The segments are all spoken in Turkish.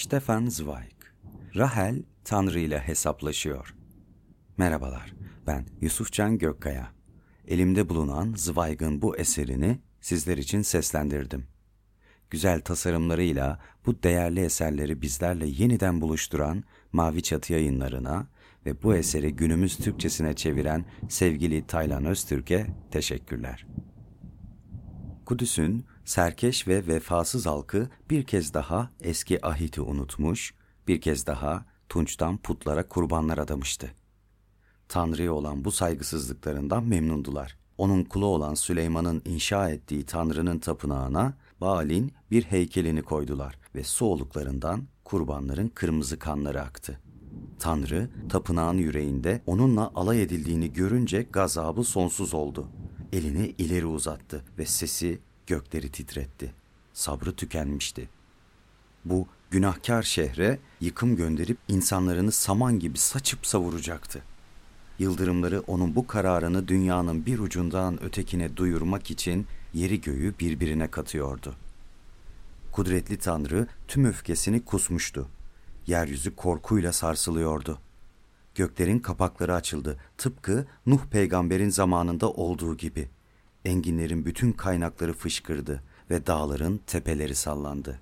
Stefan Zweig Rahel Tanrı ile hesaplaşıyor. Merhabalar, ben Yusufcan Gökkaya. Elimde bulunan Zweig'ın bu eserini sizler için seslendirdim. Güzel tasarımlarıyla bu değerli eserleri bizlerle yeniden buluşturan Mavi Çatı yayınlarına ve bu eseri günümüz Türkçesine çeviren sevgili Taylan Öztürk'e teşekkürler. Kudüs'ün serkeş ve vefasız halkı bir kez daha eski ahiti unutmuş, bir kez daha tunçtan putlara kurbanlar adamıştı. Tanrı'ya olan bu saygısızlıklarından memnundular. Onun kulu olan Süleyman'ın inşa ettiği Tanrı'nın tapınağına Baal'in bir heykelini koydular ve su kurbanların kırmızı kanları aktı. Tanrı tapınağın yüreğinde onunla alay edildiğini görünce gazabı sonsuz oldu. Elini ileri uzattı ve sesi gökleri titretti. Sabrı tükenmişti. Bu günahkar şehre yıkım gönderip insanlarını saman gibi saçıp savuracaktı. Yıldırımları onun bu kararını dünyanın bir ucundan ötekine duyurmak için yeri göğü birbirine katıyordu. Kudretli Tanrı tüm öfkesini kusmuştu. Yeryüzü korkuyla sarsılıyordu. Göklerin kapakları açıldı, tıpkı Nuh peygamberin zamanında olduğu gibi. Enginlerin bütün kaynakları fışkırdı ve dağların tepeleri sallandı.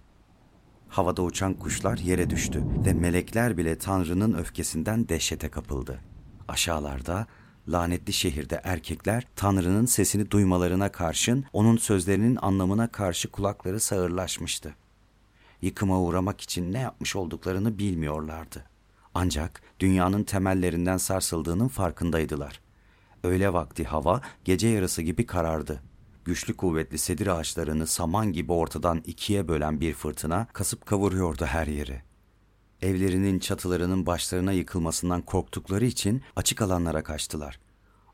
Havada uçan kuşlar yere düştü ve melekler bile Tanrı'nın öfkesinden dehşete kapıldı. Aşağılarda lanetli şehirde erkekler Tanrı'nın sesini duymalarına karşın onun sözlerinin anlamına karşı kulakları sağırlaşmıştı. Yıkıma uğramak için ne yapmış olduklarını bilmiyorlardı. Ancak dünyanın temellerinden sarsıldığının farkındaydılar. Öğle vakti hava gece yarısı gibi karardı. Güçlü kuvvetli sedir ağaçlarını saman gibi ortadan ikiye bölen bir fırtına kasıp kavuruyordu her yeri. Evlerinin çatılarının başlarına yıkılmasından korktukları için açık alanlara kaçtılar.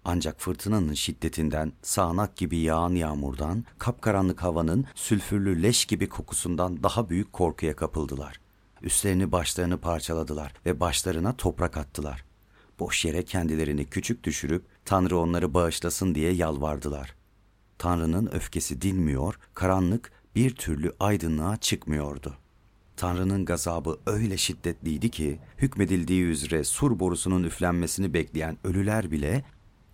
Ancak fırtınanın şiddetinden, sağanak gibi yağan yağmurdan, kapkaranlık havanın sülfürlü leş gibi kokusundan daha büyük korkuya kapıldılar. Üstlerini başlarını parçaladılar ve başlarına toprak attılar. Boş yere kendilerini küçük düşürüp Tanrı onları bağışlasın diye yalvardılar. Tanrı'nın öfkesi dinmiyor, karanlık bir türlü aydınlığa çıkmıyordu. Tanrı'nın gazabı öyle şiddetliydi ki hükmedildiği üzere sur borusunun üflenmesini bekleyen ölüler bile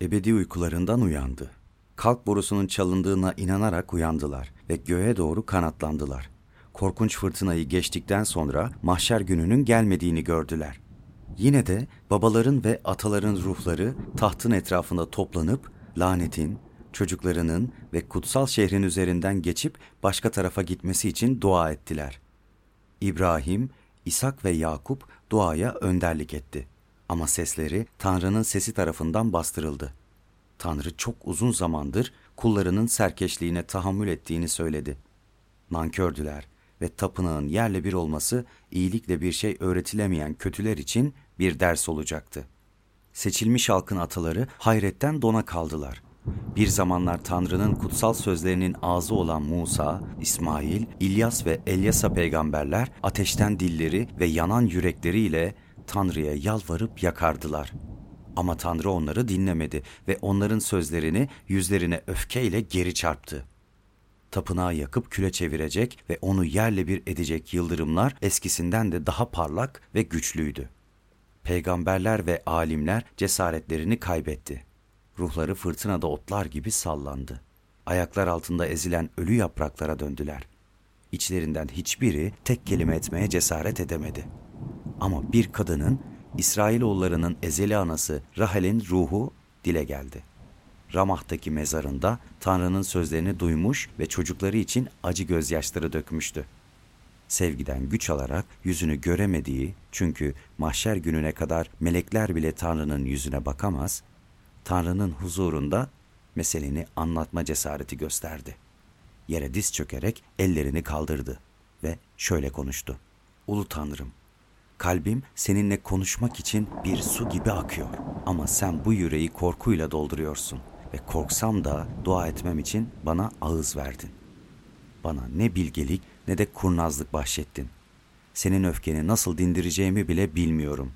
ebedi uykularından uyandı. Kalk borusunun çalındığına inanarak uyandılar ve göğe doğru kanatlandılar. Korkunç fırtınayı geçtikten sonra mahşer gününün gelmediğini gördüler. Yine de babaların ve ataların ruhları tahtın etrafında toplanıp lanetin, çocuklarının ve kutsal şehrin üzerinden geçip başka tarafa gitmesi için dua ettiler. İbrahim, İshak ve Yakup duaya önderlik etti. Ama sesleri Tanrı'nın sesi tarafından bastırıldı. Tanrı çok uzun zamandır kullarının serkeşliğine tahammül ettiğini söyledi. Nankördüler ve tapınağın yerle bir olması iyilikle bir şey öğretilemeyen kötüler için bir ders olacaktı. Seçilmiş halkın ataları hayretten dona kaldılar. Bir zamanlar Tanrı'nın kutsal sözlerinin ağzı olan Musa, İsmail, İlyas ve Elyasa peygamberler ateşten dilleri ve yanan yürekleriyle Tanrı'ya yalvarıp yakardılar. Ama Tanrı onları dinlemedi ve onların sözlerini yüzlerine öfkeyle geri çarptı. Tapınağı yakıp küle çevirecek ve onu yerle bir edecek yıldırımlar eskisinden de daha parlak ve güçlüydü. Peygamberler ve alimler cesaretlerini kaybetti. Ruhları fırtınada otlar gibi sallandı. Ayaklar altında ezilen ölü yapraklara döndüler. İçlerinden hiçbiri tek kelime etmeye cesaret edemedi. Ama bir kadının İsrailoğullarının ezeli anası Rahel'in ruhu dile geldi. Ramah'taki mezarında Tanrı'nın sözlerini duymuş ve çocukları için acı gözyaşları dökmüştü. Sevgiden güç alarak yüzünü göremediği çünkü mahşer gününe kadar melekler bile Tanrı'nın yüzüne bakamaz, Tanrı'nın huzurunda meseleni anlatma cesareti gösterdi. Yere diz çökerek ellerini kaldırdı ve şöyle konuştu. Ulu Tanrım, kalbim seninle konuşmak için bir su gibi akıyor. Ama sen bu yüreği korkuyla dolduruyorsun ve korksam da dua etmem için bana ağız verdin. Bana ne bilgelik ne de kurnazlık bahşettin. Senin öfkeni nasıl dindireceğimi bile bilmiyorum.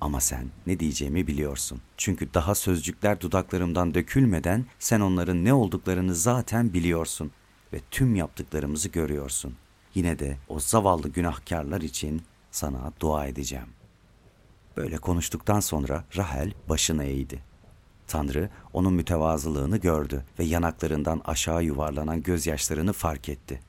Ama sen ne diyeceğimi biliyorsun. Çünkü daha sözcükler dudaklarımdan dökülmeden sen onların ne olduklarını zaten biliyorsun ve tüm yaptıklarımızı görüyorsun. Yine de o zavallı günahkarlar için sana dua edeceğim. Böyle konuştuktan sonra Rahel başını eğdi. Tanrı onun mütevazılığını gördü ve yanaklarından aşağı yuvarlanan gözyaşlarını fark etti.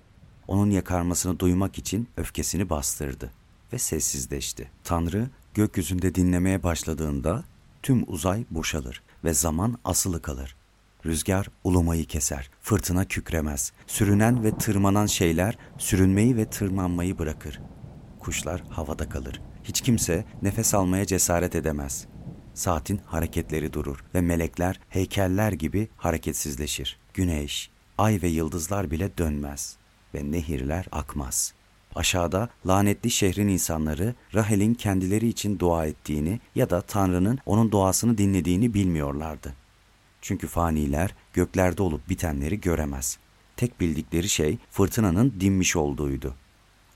Onun yakarmasını duymak için öfkesini bastırdı ve sessizleşti. Tanrı gökyüzünde dinlemeye başladığında tüm uzay boşalır ve zaman asılı kalır. Rüzgar ulumayı keser, fırtına kükremez. Sürünen ve tırmanan şeyler sürünmeyi ve tırmanmayı bırakır. Kuşlar havada kalır. Hiç kimse nefes almaya cesaret edemez. Saatin hareketleri durur ve melekler heykeller gibi hareketsizleşir. Güneş, ay ve yıldızlar bile dönmez ve nehirler akmaz. Aşağıda lanetli şehrin insanları Rahel'in kendileri için dua ettiğini ya da Tanrı'nın onun duasını dinlediğini bilmiyorlardı. Çünkü faniler göklerde olup bitenleri göremez. Tek bildikleri şey fırtınanın dinmiş olduğuydu.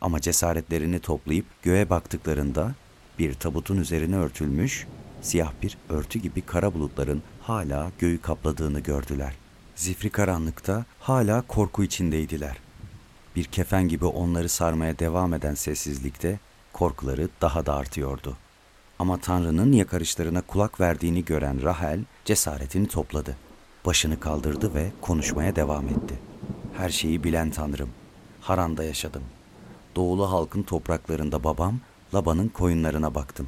Ama cesaretlerini toplayıp göğe baktıklarında bir tabutun üzerine örtülmüş, siyah bir örtü gibi kara bulutların hala göğü kapladığını gördüler. Zifri karanlıkta hala korku içindeydiler. Bir kefen gibi onları sarmaya devam eden sessizlikte korkuları daha da artıyordu. Ama Tanrı'nın yakarışlarına kulak verdiğini gören Rahel cesaretini topladı. Başını kaldırdı ve konuşmaya devam etti. Her şeyi bilen Tanrım, Haran'da yaşadım. Doğulu halkın topraklarında babam, Laban'ın koyunlarına baktım.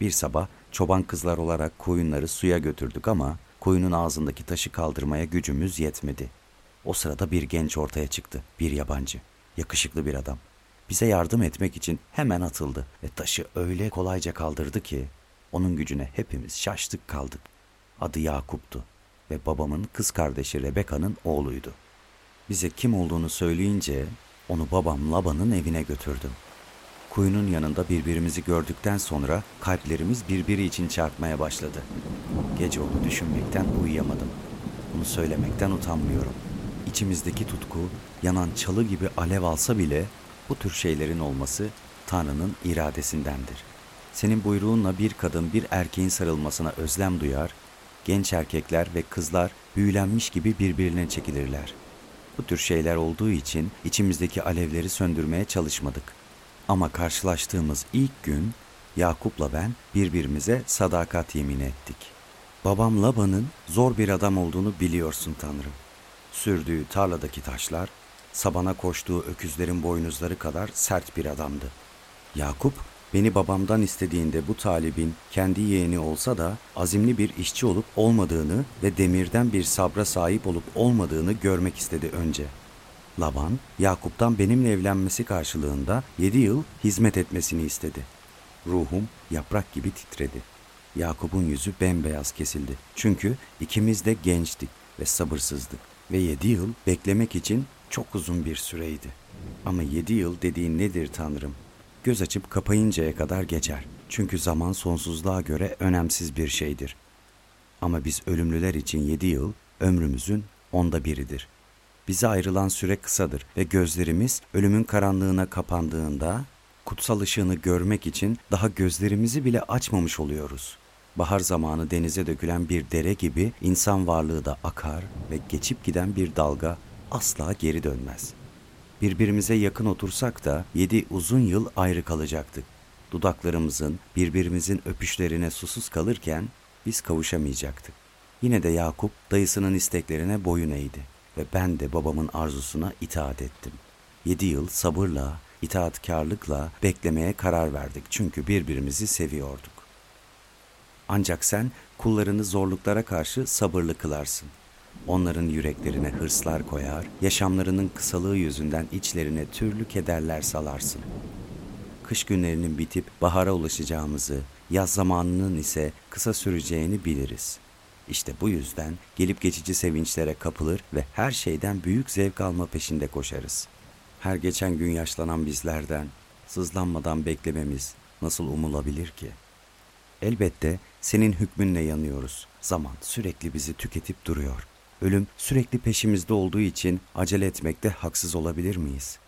Bir sabah çoban kızlar olarak koyunları suya götürdük ama koyunun ağzındaki taşı kaldırmaya gücümüz yetmedi. O sırada bir genç ortaya çıktı, bir yabancı, yakışıklı bir adam bize yardım etmek için hemen atıldı ve taşı öyle kolayca kaldırdı ki onun gücüne hepimiz şaştık kaldık. Adı Yakup'tu ve babamın kız kardeşi Rebeka'nın oğluydu. Bize kim olduğunu söyleyince onu babam Laban'ın evine götürdüm. Kuyunun yanında birbirimizi gördükten sonra kalplerimiz birbiri için çarpmaya başladı. Gece onu düşünmekten uyuyamadım. Bunu söylemekten utanmıyorum. İçimizdeki tutku yanan çalı gibi alev alsa bile bu tür şeylerin olması Tanrı'nın iradesindendir. Senin buyruğunla bir kadın bir erkeğin sarılmasına özlem duyar, genç erkekler ve kızlar büyülenmiş gibi birbirine çekilirler. Bu tür şeyler olduğu için içimizdeki alevleri söndürmeye çalışmadık. Ama karşılaştığımız ilk gün Yakup'la ben birbirimize sadakat yemin ettik. Babam Laban'ın zor bir adam olduğunu biliyorsun Tanrım. Sürdüğü tarladaki taşlar sabana koştuğu öküzlerin boynuzları kadar sert bir adamdı. Yakup, beni babamdan istediğinde bu talibin kendi yeğeni olsa da azimli bir işçi olup olmadığını ve demirden bir sabra sahip olup olmadığını görmek istedi önce. Laban, Yakup'tan benimle evlenmesi karşılığında yedi yıl hizmet etmesini istedi. Ruhum yaprak gibi titredi. Yakup'un yüzü bembeyaz kesildi. Çünkü ikimiz de gençtik ve sabırsızdık. Ve yedi yıl beklemek için çok uzun bir süreydi. Ama yedi yıl dediğin nedir Tanrım? Göz açıp kapayıncaya kadar geçer. Çünkü zaman sonsuzluğa göre önemsiz bir şeydir. Ama biz ölümlüler için yedi yıl ömrümüzün onda biridir. Bize ayrılan süre kısadır ve gözlerimiz ölümün karanlığına kapandığında kutsal ışığını görmek için daha gözlerimizi bile açmamış oluyoruz. Bahar zamanı denize dökülen bir dere gibi insan varlığı da akar ve geçip giden bir dalga asla geri dönmez. Birbirimize yakın otursak da yedi uzun yıl ayrı kalacaktık. Dudaklarımızın birbirimizin öpüşlerine susuz kalırken biz kavuşamayacaktık. Yine de Yakup dayısının isteklerine boyun eğdi ve ben de babamın arzusuna itaat ettim. Yedi yıl sabırla, itaatkarlıkla beklemeye karar verdik çünkü birbirimizi seviyorduk. Ancak sen kullarını zorluklara karşı sabırlı kılarsın. Onların yüreklerine hırslar koyar, yaşamlarının kısalığı yüzünden içlerine türlü kederler salarsın. Kış günlerinin bitip bahara ulaşacağımızı, yaz zamanının ise kısa süreceğini biliriz. İşte bu yüzden gelip geçici sevinçlere kapılır ve her şeyden büyük zevk alma peşinde koşarız. Her geçen gün yaşlanan bizlerden, sızlanmadan beklememiz nasıl umulabilir ki? Elbette senin hükmünle yanıyoruz. Zaman sürekli bizi tüketip duruyor. Ölüm sürekli peşimizde olduğu için acele etmekte haksız olabilir miyiz?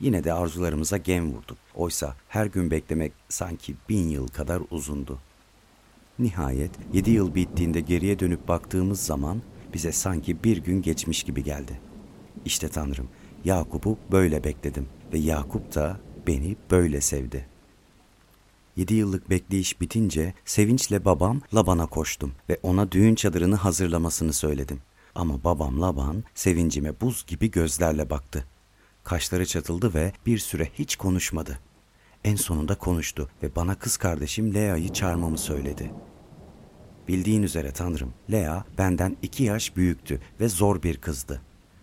Yine de arzularımıza gem vurduk. Oysa her gün beklemek sanki bin yıl kadar uzundu. Nihayet yedi yıl bittiğinde geriye dönüp baktığımız zaman bize sanki bir gün geçmiş gibi geldi. İşte Tanrım, Yakup'u böyle bekledim ve Yakup da beni böyle sevdi.'' Yedi yıllık bekleyiş bitince sevinçle babam Laban'a koştum ve ona düğün çadırını hazırlamasını söyledim. Ama babam Laban sevincime buz gibi gözlerle baktı. Kaşları çatıldı ve bir süre hiç konuşmadı. En sonunda konuştu ve bana kız kardeşim Lea'yı çağırmamı söyledi. Bildiğin üzere tanrım, Lea benden iki yaş büyüktü ve zor bir kızdı.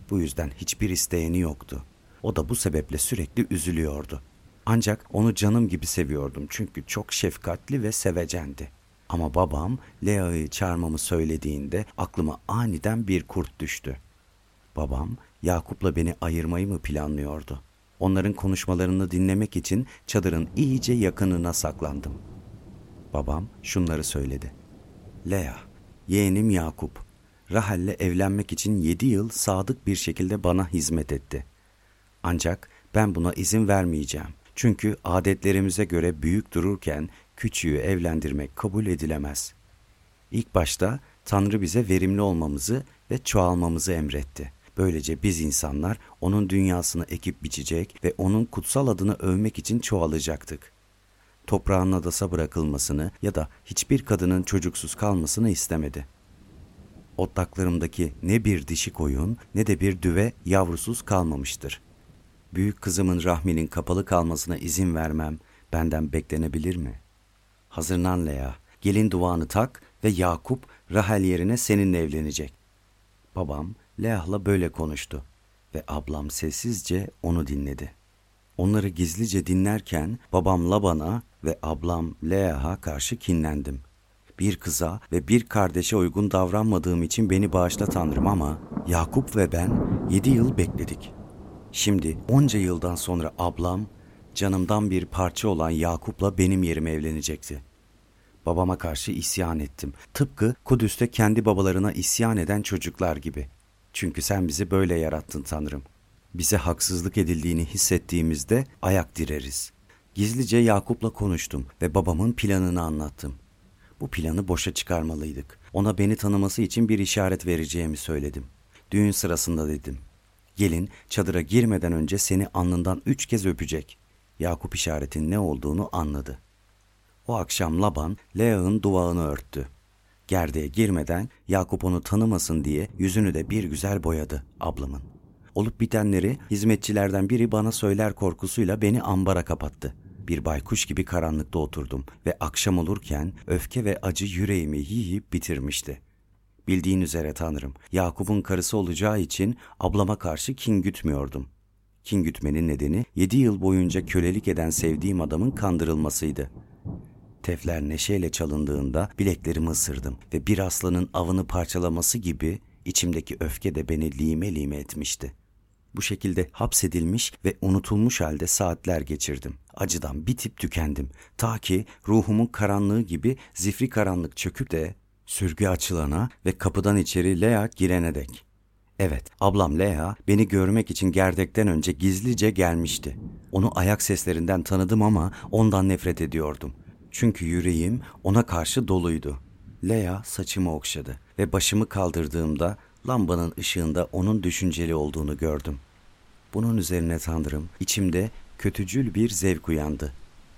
Bu yüzden hiçbir isteğini yoktu. O da bu sebeple sürekli üzülüyordu. Ancak onu canım gibi seviyordum çünkü çok şefkatli ve sevecendi. Ama babam Lea'yı çağırmamı söylediğinde aklıma aniden bir kurt düştü. Babam Yakup'la beni ayırmayı mı planlıyordu? Onların konuşmalarını dinlemek için çadırın iyice yakınına saklandım. Babam şunları söyledi. Lea, yeğenim Yakup, Rahel'le evlenmek için yedi yıl sadık bir şekilde bana hizmet etti. Ancak ben buna izin vermeyeceğim. Çünkü adetlerimize göre büyük dururken küçüğü evlendirmek kabul edilemez. İlk başta Tanrı bize verimli olmamızı ve çoğalmamızı emretti. Böylece biz insanlar onun dünyasını ekip biçecek ve onun kutsal adını övmek için çoğalacaktık. Toprağın adasa bırakılmasını ya da hiçbir kadının çocuksuz kalmasını istemedi. Otlaklarımdaki ne bir dişi koyun ne de bir düve yavrusuz kalmamıştır. Büyük kızımın rahminin kapalı kalmasına izin vermem benden beklenebilir mi? Hazırlan Lea, gelin duvağını tak ve Yakup Rahel yerine seninle evlenecek. Babam Leah'la böyle konuştu ve ablam sessizce onu dinledi. Onları gizlice dinlerken babam Laban'a ve ablam Leah'a karşı kinlendim. Bir kıza ve bir kardeşe uygun davranmadığım için beni bağışla Tanrım ama Yakup ve ben yedi yıl bekledik. Şimdi onca yıldan sonra ablam canımdan bir parça olan Yakup'la benim yerime evlenecekti. Babama karşı isyan ettim. Tıpkı Kudüs'te kendi babalarına isyan eden çocuklar gibi. Çünkü sen bizi böyle yarattın Tanrım. Bize haksızlık edildiğini hissettiğimizde ayak direriz. Gizlice Yakup'la konuştum ve babamın planını anlattım. Bu planı boşa çıkarmalıydık. Ona beni tanıması için bir işaret vereceğimi söyledim. Düğün sırasında dedim. Gelin çadıra girmeden önce seni alnından üç kez öpecek. Yakup işaretin ne olduğunu anladı. O akşam Laban Lea'nın duvağını örttü. Gerdeğe girmeden Yakup onu tanımasın diye yüzünü de bir güzel boyadı ablamın. Olup bitenleri hizmetçilerden biri bana söyler korkusuyla beni ambara kapattı. Bir baykuş gibi karanlıkta oturdum ve akşam olurken öfke ve acı yüreğimi yiyip bitirmişti. Bildiğin üzere Tanrım, Yakup'un karısı olacağı için ablama karşı kin gütmüyordum. Kin gütmenin nedeni yedi yıl boyunca kölelik eden sevdiğim adamın kandırılmasıydı. Tefler neşeyle çalındığında bileklerimi ısırdım ve bir aslanın avını parçalaması gibi içimdeki öfke de beni lime lime etmişti. Bu şekilde hapsedilmiş ve unutulmuş halde saatler geçirdim. Acıdan bitip tükendim. Ta ki ruhumun karanlığı gibi zifri karanlık çöküp de sürgü açılana ve kapıdan içeri Lea girene dek. Evet, ablam Lea beni görmek için gerdekten önce gizlice gelmişti. Onu ayak seslerinden tanıdım ama ondan nefret ediyordum. Çünkü yüreğim ona karşı doluydu. Lea saçımı okşadı ve başımı kaldırdığımda lambanın ışığında onun düşünceli olduğunu gördüm. Bunun üzerine Tanrım içimde kötücül bir zevk uyandı.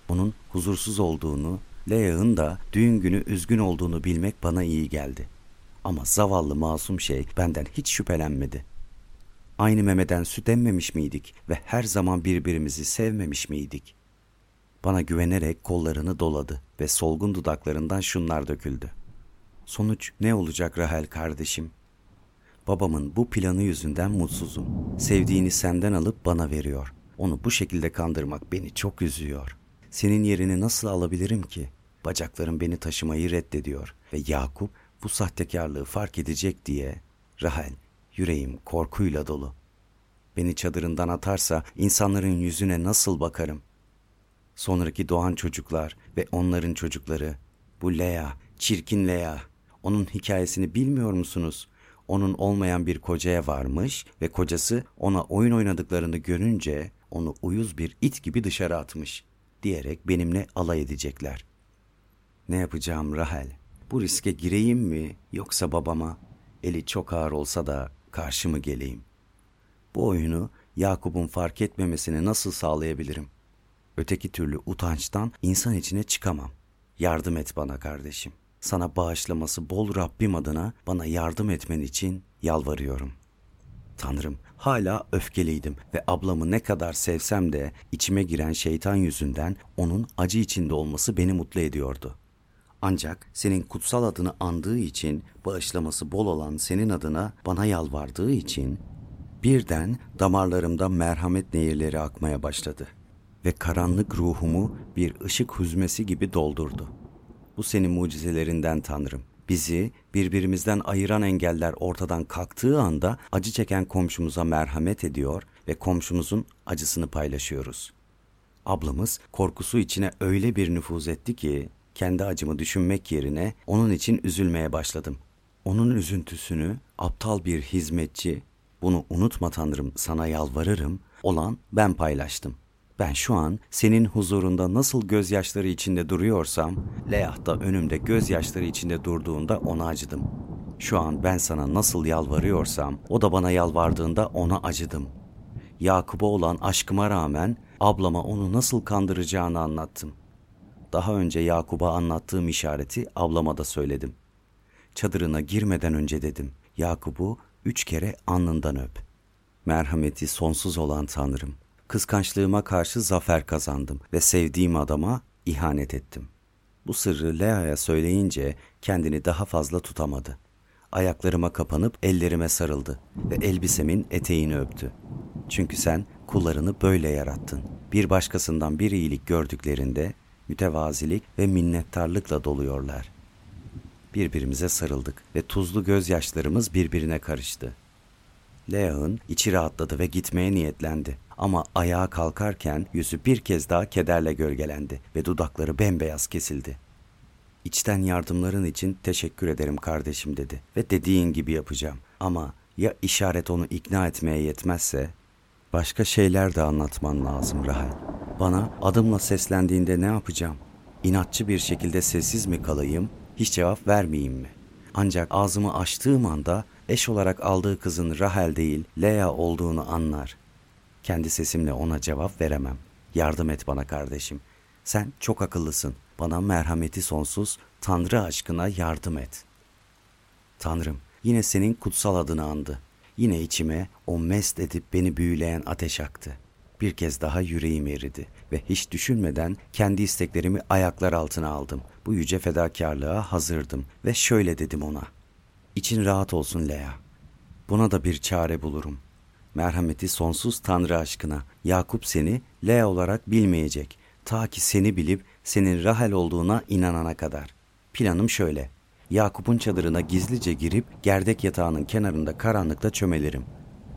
Onun huzursuz olduğunu, Lea'nın da düğün günü üzgün olduğunu bilmek bana iyi geldi. Ama zavallı masum şey benden hiç şüphelenmedi. Aynı memeden süt emmemiş miydik ve her zaman birbirimizi sevmemiş miydik? Bana güvenerek kollarını doladı ve solgun dudaklarından şunlar döküldü. Sonuç ne olacak Rahel kardeşim? Babamın bu planı yüzünden mutsuzum. Sevdiğini senden alıp bana veriyor. Onu bu şekilde kandırmak beni çok üzüyor. Senin yerini nasıl alabilirim ki? Bacaklarım beni taşımayı reddediyor ve Yakup bu sahtekarlığı fark edecek diye Rahel yüreğim korkuyla dolu. Beni çadırından atarsa insanların yüzüne nasıl bakarım? Sonraki doğan çocuklar ve onların çocukları. Bu Lea, çirkin Lea. Onun hikayesini bilmiyor musunuz? Onun olmayan bir kocaya varmış ve kocası ona oyun oynadıklarını görünce onu uyuz bir it gibi dışarı atmış diyerek benimle alay edecekler. Ne yapacağım Rahel? Bu riske gireyim mi yoksa babama eli çok ağır olsa da karşı mı geleyim? Bu oyunu Yakup'un fark etmemesini nasıl sağlayabilirim? Öteki türlü utançtan insan içine çıkamam. Yardım et bana kardeşim. Sana bağışlaması bol Rabbim adına bana yardım etmen için yalvarıyorum. Tanrım, hala öfkeliydim ve ablamı ne kadar sevsem de içime giren şeytan yüzünden onun acı içinde olması beni mutlu ediyordu. Ancak senin kutsal adını andığı için, bağışlaması bol olan senin adına bana yalvardığı için birden damarlarımda merhamet nehirleri akmaya başladı ve karanlık ruhumu bir ışık hüzmesi gibi doldurdu. Bu senin mucizelerinden Tanrım. Bizi birbirimizden ayıran engeller ortadan kalktığı anda acı çeken komşumuza merhamet ediyor ve komşumuzun acısını paylaşıyoruz. Ablamız korkusu içine öyle bir nüfuz etti ki kendi acımı düşünmek yerine onun için üzülmeye başladım. Onun üzüntüsünü aptal bir hizmetçi, bunu unutma Tanrım sana yalvarırım, olan ben paylaştım. Ben şu an senin huzurunda nasıl gözyaşları içinde duruyorsam, Leah da önümde gözyaşları içinde durduğunda ona acıdım. Şu an ben sana nasıl yalvarıyorsam, o da bana yalvardığında ona acıdım. Yakup'a olan aşkıma rağmen ablama onu nasıl kandıracağını anlattım. Daha önce Yakup'a anlattığım işareti ablama da söyledim. Çadırına girmeden önce dedim, Yakup'u üç kere alnından öp. Merhameti sonsuz olan Tanrım, kıskançlığıma karşı zafer kazandım ve sevdiğim adama ihanet ettim. Bu sırrı Lea'ya söyleyince kendini daha fazla tutamadı. Ayaklarıma kapanıp ellerime sarıldı ve elbisemin eteğini öptü. Çünkü sen kullarını böyle yarattın. Bir başkasından bir iyilik gördüklerinde mütevazilik ve minnettarlıkla doluyorlar. Birbirimize sarıldık ve tuzlu gözyaşlarımız birbirine karıştı. Leah'ın içi rahatladı ve gitmeye niyetlendi. Ama ayağa kalkarken yüzü bir kez daha kederle gölgelendi ve dudakları bembeyaz kesildi. İçten yardımların için teşekkür ederim kardeşim dedi ve dediğin gibi yapacağım. Ama ya işaret onu ikna etmeye yetmezse? Başka şeyler de anlatman lazım Rahel. Bana adımla seslendiğinde ne yapacağım? İnatçı bir şekilde sessiz mi kalayım, hiç cevap vermeyeyim mi? Ancak ağzımı açtığım anda eş olarak aldığı kızın Rahel değil Lea olduğunu anlar. Kendi sesimle ona cevap veremem. Yardım et bana kardeşim. Sen çok akıllısın. Bana merhameti sonsuz, Tanrı aşkına yardım et. Tanrım, yine senin kutsal adını andı. Yine içime o mest edip beni büyüleyen ateş aktı. Bir kez daha yüreğim eridi ve hiç düşünmeden kendi isteklerimi ayaklar altına aldım. Bu yüce fedakarlığa hazırdım ve şöyle dedim ona. İçin rahat olsun Lea. Buna da bir çare bulurum. Merhameti sonsuz Tanrı aşkına Yakup seni Lea olarak bilmeyecek. Ta ki seni bilip senin Rahel olduğuna inanana kadar. Planım şöyle. Yakup'un çadırına gizlice girip gerdek yatağının kenarında karanlıkta çömelirim.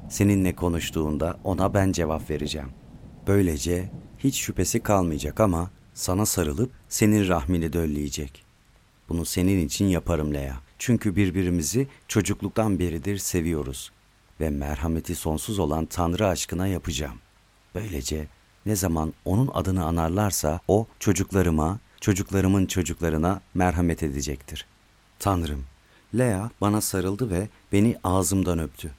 Seninle konuştuğunda ona ben cevap vereceğim. Böylece hiç şüphesi kalmayacak ama sana sarılıp senin rahmini dölleyecek. Bunu senin için yaparım Lea. Çünkü birbirimizi çocukluktan beridir seviyoruz ve merhameti sonsuz olan Tanrı aşkına yapacağım. Böylece ne zaman onun adını anarlarsa o çocuklarıma, çocuklarımın çocuklarına merhamet edecektir. Tanrım, Lea bana sarıldı ve beni ağzımdan öptü.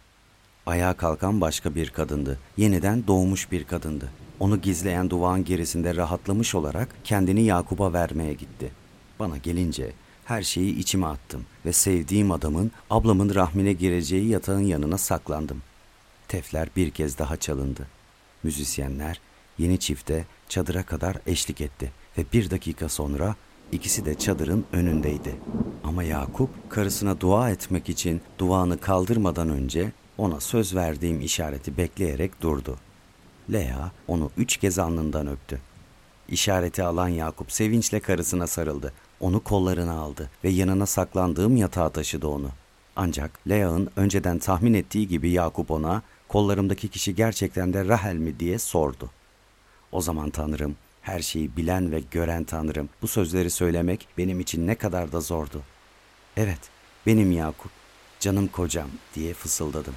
Ayağa kalkan başka bir kadındı. Yeniden doğmuş bir kadındı. Onu gizleyen duvağın gerisinde rahatlamış olarak kendini Yakup'a vermeye gitti. Bana gelince her şeyi içime attım ve sevdiğim adamın ablamın rahmine gireceği yatağın yanına saklandım. Tefler bir kez daha çalındı. Müzisyenler yeni çifte çadıra kadar eşlik etti ve bir dakika sonra ikisi de çadırın önündeydi. Ama Yakup karısına dua etmek için duanı kaldırmadan önce ona söz verdiğim işareti bekleyerek durdu. Lea onu üç kez alnından öptü. İşareti alan Yakup sevinçle karısına sarıldı. Onu kollarına aldı ve yanına saklandığım yatağa taşıdı onu. Ancak Lea'nın önceden tahmin ettiği gibi Yakup ona kollarımdaki kişi gerçekten de Rahel mi diye sordu. O zaman Tanrım, her şeyi bilen ve gören Tanrım, bu sözleri söylemek benim için ne kadar da zordu. Evet, benim Yakup, canım kocam diye fısıldadım.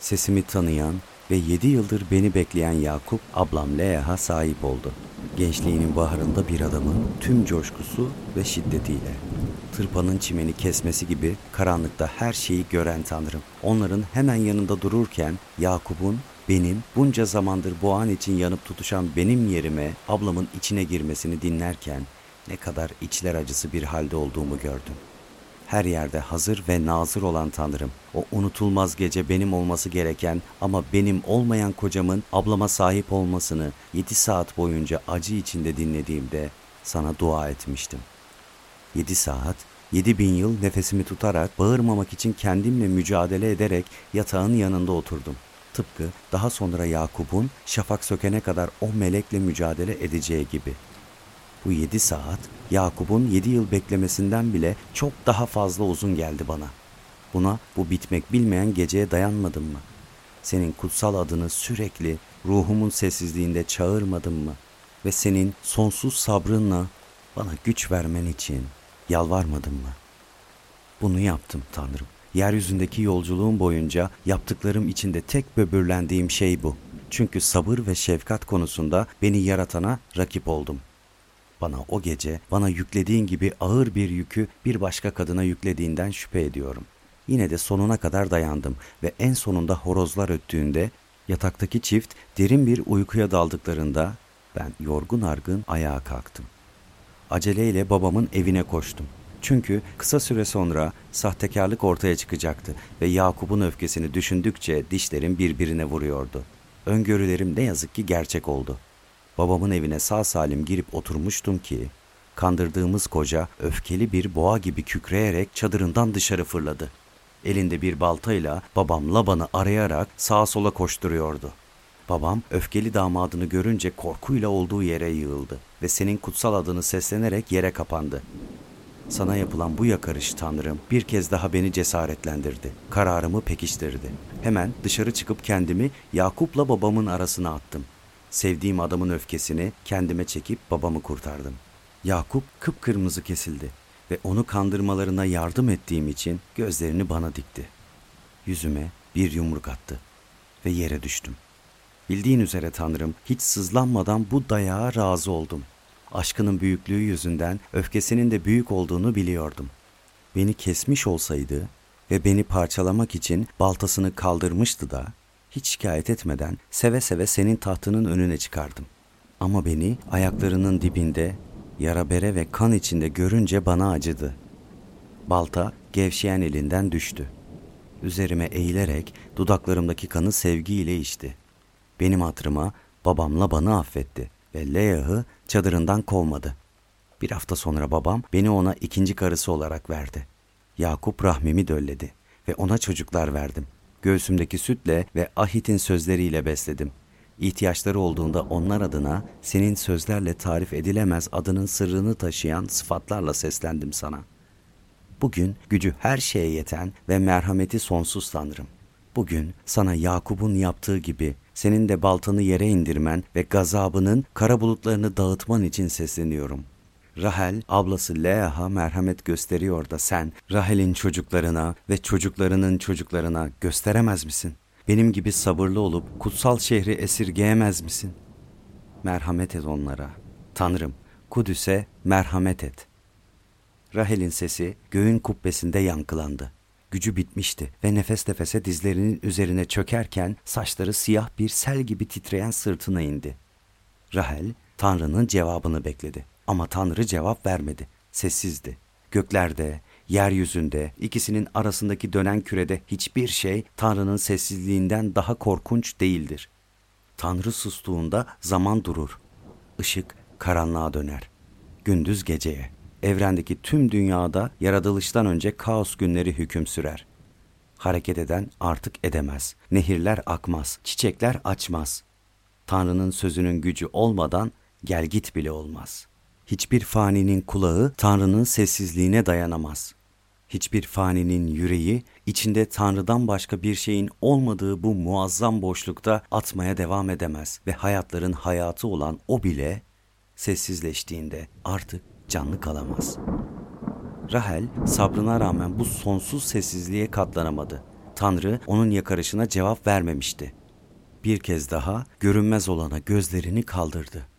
Sesimi tanıyan ve yedi yıldır beni bekleyen Yakup ablam Leah'a sahip oldu. Gençliğinin baharında bir adamın tüm coşkusu ve şiddetiyle. Tırpanın çimeni kesmesi gibi karanlıkta her şeyi gören Tanrım. Onların hemen yanında dururken Yakup'un benim bunca zamandır bu an için yanıp tutuşan benim yerime ablamın içine girmesini dinlerken ne kadar içler acısı bir halde olduğumu gördüm. Her yerde hazır ve nazır olan Tanrım, o unutulmaz gece benim olması gereken ama benim olmayan kocamın ablama sahip olmasını yedi saat boyunca acı içinde dinlediğimde sana dua etmiştim. Yedi saat, yedi bin yıl nefesimi tutarak bağırmamak için kendimle mücadele ederek yatağın yanında oturdum. Tıpkı daha sonra Yakup'un şafak sökene kadar o melekle mücadele edeceği gibi.'' Bu yedi saat Yakup'un yedi yıl beklemesinden bile çok daha fazla uzun geldi bana. Buna bu bitmek bilmeyen geceye dayanmadım mı? Senin kutsal adını sürekli ruhumun sessizliğinde çağırmadım mı? Ve senin sonsuz sabrınla bana güç vermen için yalvarmadım mı? Bunu yaptım Tanrım. Yeryüzündeki yolculuğum boyunca yaptıklarım içinde tek böbürlendiğim şey bu. Çünkü sabır ve şefkat konusunda beni yaratana rakip oldum. Bana o gece bana yüklediğin gibi ağır bir yükü bir başka kadına yüklediğinden şüphe ediyorum. Yine de sonuna kadar dayandım ve en sonunda horozlar öttüğünde yataktaki çift derin bir uykuya daldıklarında ben yorgun argın ayağa kalktım. Aceleyle babamın evine koştum. Çünkü kısa süre sonra sahtekarlık ortaya çıkacaktı ve Yakup'un öfkesini düşündükçe dişlerim birbirine vuruyordu. Öngörülerim ne yazık ki gerçek oldu.'' Babamın evine sağ salim girip oturmuştum ki, kandırdığımız koca öfkeli bir boğa gibi kükreyerek çadırından dışarı fırladı. Elinde bir baltayla babam Laban'ı arayarak sağa sola koşturuyordu. Babam öfkeli damadını görünce korkuyla olduğu yere yığıldı ve senin kutsal adını seslenerek yere kapandı. Sana yapılan bu yakarış Tanrım bir kez daha beni cesaretlendirdi. Kararımı pekiştirdi. Hemen dışarı çıkıp kendimi Yakup'la babamın arasına attım. Sevdiğim adamın öfkesini kendime çekip babamı kurtardım. Yakup kıpkırmızı kesildi ve onu kandırmalarına yardım ettiğim için gözlerini bana dikti. Yüzüme bir yumruk attı ve yere düştüm. Bildiğin üzere Tanrım hiç sızlanmadan bu dayağa razı oldum. Aşkının büyüklüğü yüzünden öfkesinin de büyük olduğunu biliyordum. Beni kesmiş olsaydı ve beni parçalamak için baltasını kaldırmıştı da hiç şikayet etmeden seve seve senin tahtının önüne çıkardım. Ama beni ayaklarının dibinde, yara bere ve kan içinde görünce bana acıdı. Balta gevşeyen elinden düştü. Üzerime eğilerek dudaklarımdaki kanı sevgiyle içti. Benim hatırıma babamla bana affetti ve Leah'ı çadırından kovmadı. Bir hafta sonra babam beni ona ikinci karısı olarak verdi. Yakup rahmimi dölledi ve ona çocuklar verdim.'' Göğsümdeki sütle ve Ahit'in sözleriyle besledim. İhtiyaçları olduğunda onlar adına senin sözlerle tarif edilemez adının sırrını taşıyan sıfatlarla seslendim sana. Bugün gücü her şeye yeten ve merhameti sonsuz Tanrım. Bugün sana Yakup'un yaptığı gibi senin de baltanı yere indirmen ve gazabının kara bulutlarını dağıtman için sesleniyorum.'' Rahel ablası Leah'a merhamet gösteriyor da sen Rahel'in çocuklarına ve çocuklarının çocuklarına gösteremez misin? Benim gibi sabırlı olup kutsal şehri esirgeyemez misin? Merhamet et onlara. Tanrım, Kudüs'e merhamet et. Rahel'in sesi göğün kubbesinde yankılandı. Gücü bitmişti ve nefes nefese dizlerinin üzerine çökerken saçları siyah bir sel gibi titreyen sırtına indi. Rahel, Tanrı'nın cevabını bekledi. Ama Tanrı cevap vermedi. Sessizdi. Göklerde, yeryüzünde, ikisinin arasındaki dönen kürede hiçbir şey Tanrı'nın sessizliğinden daha korkunç değildir. Tanrı sustuğunda zaman durur. Işık karanlığa döner. Gündüz geceye. Evrendeki tüm dünyada yaratılıştan önce kaos günleri hüküm sürer. Hareket eden artık edemez. Nehirler akmaz, çiçekler açmaz. Tanrı'nın sözünün gücü olmadan gel git bile olmaz.'' Hiçbir faninin kulağı Tanrı'nın sessizliğine dayanamaz. Hiçbir faninin yüreği içinde Tanrı'dan başka bir şeyin olmadığı bu muazzam boşlukta atmaya devam edemez ve hayatların hayatı olan o bile sessizleştiğinde artık canlı kalamaz. Rahel sabrına rağmen bu sonsuz sessizliğe katlanamadı. Tanrı onun yakarışına cevap vermemişti. Bir kez daha görünmez olana gözlerini kaldırdı.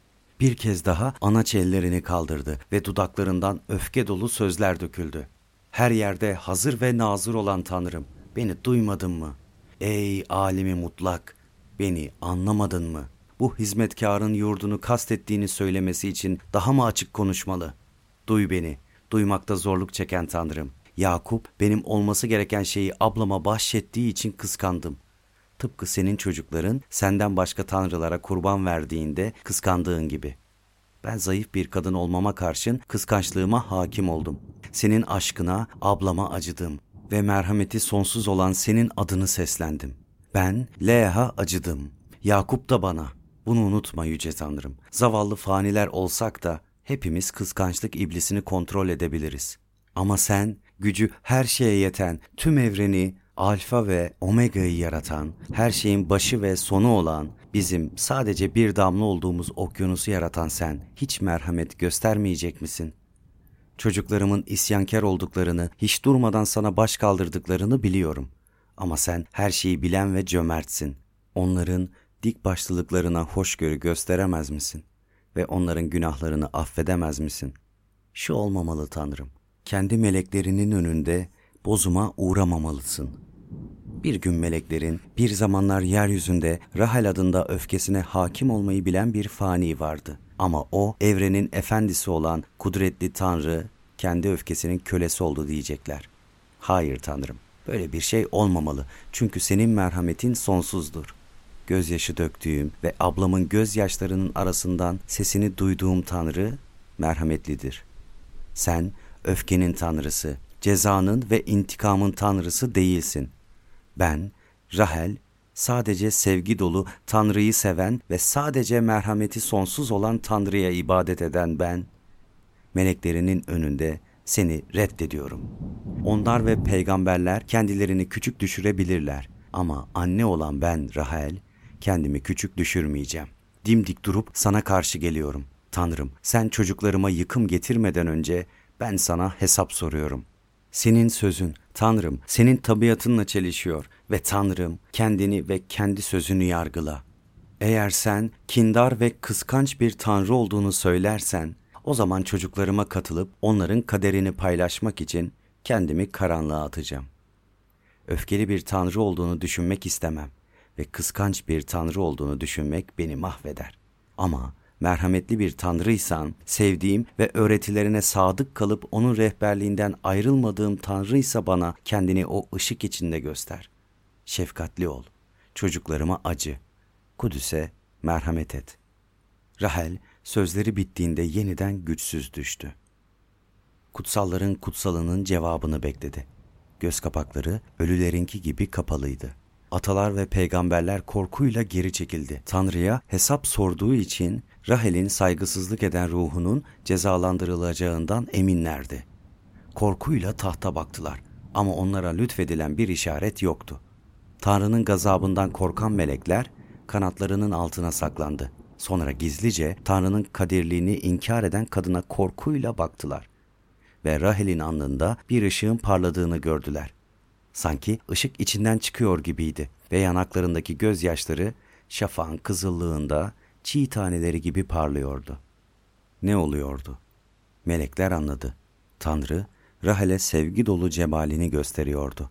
Bir kez daha anaç ellerini kaldırdı ve dudaklarından öfke dolu sözler döküldü. Her yerde hazır ve nazır olan Tanrım, beni duymadın mı? Ey alimi mutlak, Beni anlamadın mı? Bu hizmetkarın yurdunu kastettiğini söylemesi için daha mı açık konuşmalı? Duy beni, duymakta zorluk çeken Tanrım. Yakup benim olması gereken şeyi ablama bahşettiği için kıskandım. Tıpkı senin çocukların senden başka tanrılara kurban verdiğinde kıskandığın gibi. Ben zayıf bir kadın olmama karşın kıskançlığıma hakim oldum. Senin aşkına ablama acıdım ve merhameti sonsuz olan senin adını seslendim. Ben Leah'a acıdım. Yakup da bana. Bunu unutma yüce Tanrım. Zavallı faniler olsak da hepimiz kıskançlık iblisini kontrol edebiliriz. Ama sen gücü her şeye yeten, tüm evreni, alfa ve omega'yı yaratan, her şeyin başı ve sonu olan, bizim sadece bir damla olduğumuz okyanusu yaratan sen hiç merhamet göstermeyecek misin? Çocuklarımın isyankar olduklarını, hiç durmadan sana baş kaldırdıklarını biliyorum. Ama sen her şeyi bilen ve cömertsin. Onların dik başlılıklarına hoşgörü gösteremez misin? Ve onların günahlarını affedemez misin? Şu olmamalı Tanrım. Kendi meleklerinin önünde bozuma uğramamalısın. Bir gün meleklerin bir zamanlar yeryüzünde Rahel adında öfkesine hakim olmayı bilen bir fani vardı. Ama o evrenin efendisi olan kudretli Tanrı kendi öfkesinin kölesi oldu diyecekler. Hayır Tanrım, böyle bir şey olmamalı. Çünkü senin merhametin sonsuzdur. Gözyaşı döktüğüm ve ablamın gözyaşlarının arasından sesini duyduğum Tanrı merhametlidir. Sen öfkenin tanrısı, cezanın ve intikamın tanrısı değilsin. Ben, Rahel, sadece sevgi dolu, Tanrı'yı seven ve sadece merhameti sonsuz olan Tanrı'ya ibadet eden ben, meleklerinin önünde seni reddediyorum. Onlar ve peygamberler kendilerini küçük düşürebilirler ama anne olan ben Rahel, kendimi küçük düşürmeyeceğim. Dimdik durup sana karşı geliyorum. Tanrım, sen çocuklarıma yıkım getirmeden önce ben sana hesap soruyorum. Senin sözün, Tanrım, senin tabiatınla çelişiyor ve Tanrım kendini ve kendi sözünü yargıla. Eğer sen kindar ve kıskanç bir Tanrı olduğunu söylersen, o zaman çocuklarıma katılıp onların kaderini paylaşmak için kendimi karanlığa atacağım. Öfkeli bir Tanrı olduğunu düşünmek istemem ve kıskanç bir Tanrı olduğunu düşünmek beni mahveder. Ama merhametli bir tanrıysan, sevdiğim ve öğretilerine sadık kalıp onun rehberliğinden ayrılmadığım tanrıysa bana kendini o ışık içinde göster. Şefkatli ol. Çocuklarıma acı. Kudüs'e merhamet et. Rahel sözleri bittiğinde yeniden güçsüz düştü. Kutsalların kutsalının cevabını bekledi. Göz kapakları ölülerinki gibi kapalıydı. Atalar ve peygamberler korkuyla geri çekildi. Tanrı'ya hesap sorduğu için Rahel'in saygısızlık eden ruhunun cezalandırılacağından eminlerdi. Korkuyla tahta baktılar ama onlara lütfedilen bir işaret yoktu. Tanrı'nın gazabından korkan melekler kanatlarının altına saklandı. Sonra gizlice Tanrı'nın kadirliğini inkar eden kadına korkuyla baktılar. Ve Rahel'in alnında bir ışığın parladığını gördüler. Sanki ışık içinden çıkıyor gibiydi ve yanaklarındaki gözyaşları şafağın kızıllığında çiğ taneleri gibi parlıyordu. Ne oluyordu? Melekler anladı. Tanrı, Rahel'e sevgi dolu cemalini gösteriyordu.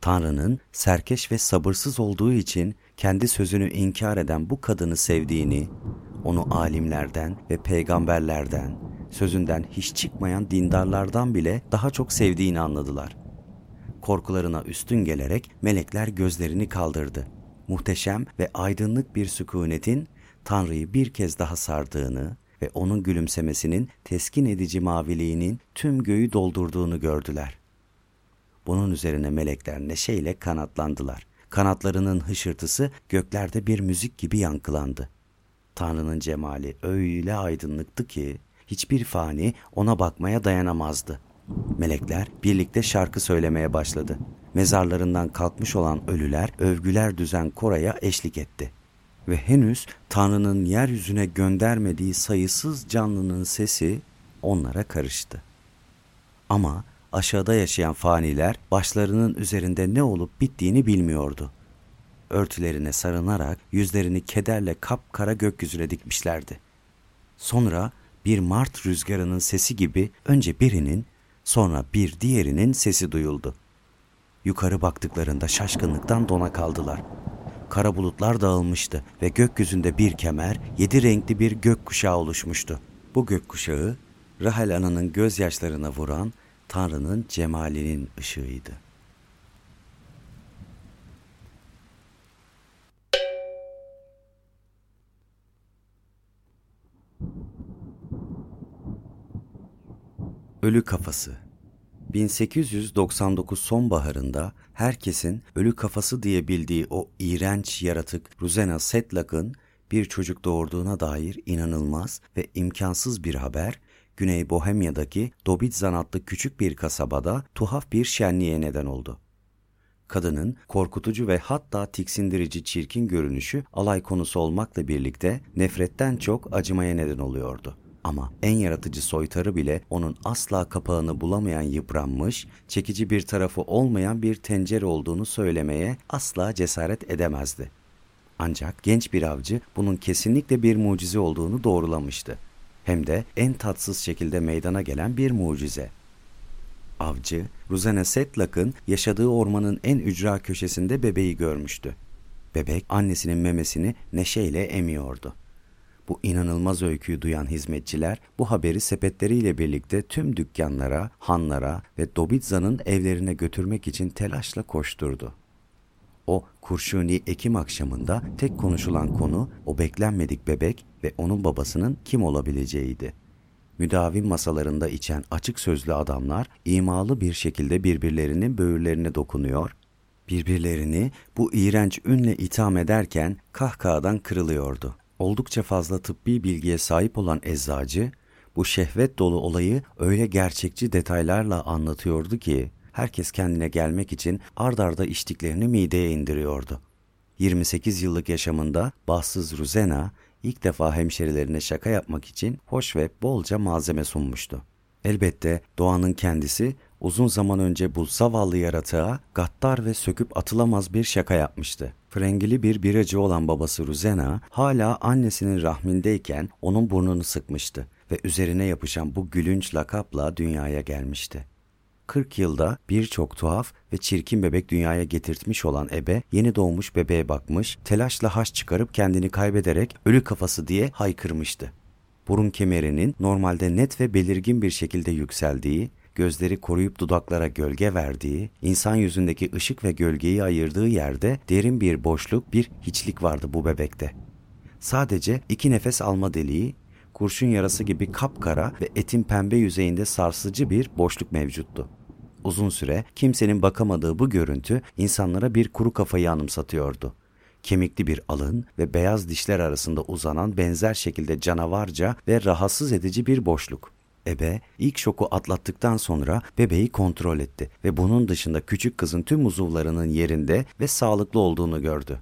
Tanrı'nın serkeş ve sabırsız olduğu için kendi sözünü inkar eden bu kadını sevdiğini, onu alimlerden ve peygamberlerden, sözünden hiç çıkmayan dindarlardan bile daha çok sevdiğini anladılar. Korkularına üstün gelerek melekler gözlerini kaldırdı. Muhteşem ve aydınlık bir sükunetin Tanrı'yı bir kez daha sardığını ve onun gülümsemesinin teskin edici maviliğinin tüm göğü doldurduğunu gördüler. Bunun üzerine melekler neşeyle kanatlandılar. Kanatlarının hışırtısı göklerde bir müzik gibi yankılandı. Tanrı'nın cemali öyle aydınlıktı ki hiçbir fani ona bakmaya dayanamazdı. Melekler birlikte şarkı söylemeye başladı. Mezarlarından kalkmış olan ölüler övgüler düzen koraya eşlik etti ve henüz Tanrı'nın yeryüzüne göndermediği sayısız canlının sesi onlara karıştı. Ama aşağıda yaşayan faniler başlarının üzerinde ne olup bittiğini bilmiyordu. Örtülerine sarınarak yüzlerini kederle kapkara gökyüzüne dikmişlerdi. Sonra bir mart rüzgarının sesi gibi önce birinin sonra bir diğerinin sesi duyuldu. Yukarı baktıklarında şaşkınlıktan dona kaldılar kara bulutlar dağılmıştı ve gökyüzünde bir kemer, yedi renkli bir gökkuşağı oluşmuştu. Bu gökkuşağı, Rahel Ana'nın gözyaşlarına vuran Tanrı'nın cemalinin ışığıydı. Ölü Kafası 1899 sonbaharında herkesin ölü kafası diye bildiği o iğrenç yaratık Ruzena Setlak'ın bir çocuk doğurduğuna dair inanılmaz ve imkansız bir haber Güney Bohemya'daki Dobitzan adlı küçük bir kasabada tuhaf bir şenliğe neden oldu. Kadının korkutucu ve hatta tiksindirici çirkin görünüşü alay konusu olmakla birlikte nefretten çok acımaya neden oluyordu. Ama en yaratıcı soytarı bile onun asla kapağını bulamayan yıpranmış, çekici bir tarafı olmayan bir tencere olduğunu söylemeye asla cesaret edemezdi. Ancak genç bir avcı bunun kesinlikle bir mucize olduğunu doğrulamıştı. Hem de en tatsız şekilde meydana gelen bir mucize. Avcı, Ruzene Setlak'ın yaşadığı ormanın en ücra köşesinde bebeği görmüştü. Bebek annesinin memesini neşeyle emiyordu. Bu inanılmaz öyküyü duyan hizmetçiler bu haberi sepetleriyle birlikte tüm dükkanlara, hanlara ve Dobitza'nın evlerine götürmek için telaşla koşturdu. O kurşuni Ekim akşamında tek konuşulan konu o beklenmedik bebek ve onun babasının kim olabileceğiydi. Müdavim masalarında içen açık sözlü adamlar imalı bir şekilde birbirlerinin böğürlerine dokunuyor, birbirlerini bu iğrenç ünle itham ederken kahkahadan kırılıyordu. Oldukça fazla tıbbi bilgiye sahip olan eczacı, bu şehvet dolu olayı öyle gerçekçi detaylarla anlatıyordu ki, herkes kendine gelmek için ard arda içtiklerini mideye indiriyordu. 28 yıllık yaşamında bahtsız Ruzena ilk defa hemşerilerine şaka yapmak için hoş ve bolca malzeme sunmuştu. Elbette doğanın kendisi uzun zaman önce bu zavallı yaratığa gaddar ve söküp atılamaz bir şaka yapmıştı. Frengili bir biracı olan babası Ruzena hala annesinin rahmindeyken onun burnunu sıkmıştı ve üzerine yapışan bu gülünç lakapla dünyaya gelmişti. 40 yılda birçok tuhaf ve çirkin bebek dünyaya getirtmiş olan ebe yeni doğmuş bebeğe bakmış, telaşla haş çıkarıp kendini kaybederek ölü kafası diye haykırmıştı. Burun kemerinin normalde net ve belirgin bir şekilde yükseldiği, gözleri koruyup dudaklara gölge verdiği, insan yüzündeki ışık ve gölgeyi ayırdığı yerde derin bir boşluk, bir hiçlik vardı bu bebekte. Sadece iki nefes alma deliği, kurşun yarası gibi kapkara ve etin pembe yüzeyinde sarsıcı bir boşluk mevcuttu. Uzun süre kimsenin bakamadığı bu görüntü insanlara bir kuru kafayı anımsatıyordu. Kemikli bir alın ve beyaz dişler arasında uzanan benzer şekilde canavarca ve rahatsız edici bir boşluk. Ebe ilk şoku atlattıktan sonra bebeği kontrol etti ve bunun dışında küçük kızın tüm uzuvlarının yerinde ve sağlıklı olduğunu gördü.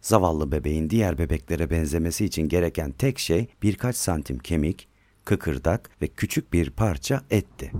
Zavallı bebeğin diğer bebeklere benzemesi için gereken tek şey birkaç santim kemik, kıkırdak ve küçük bir parça etti.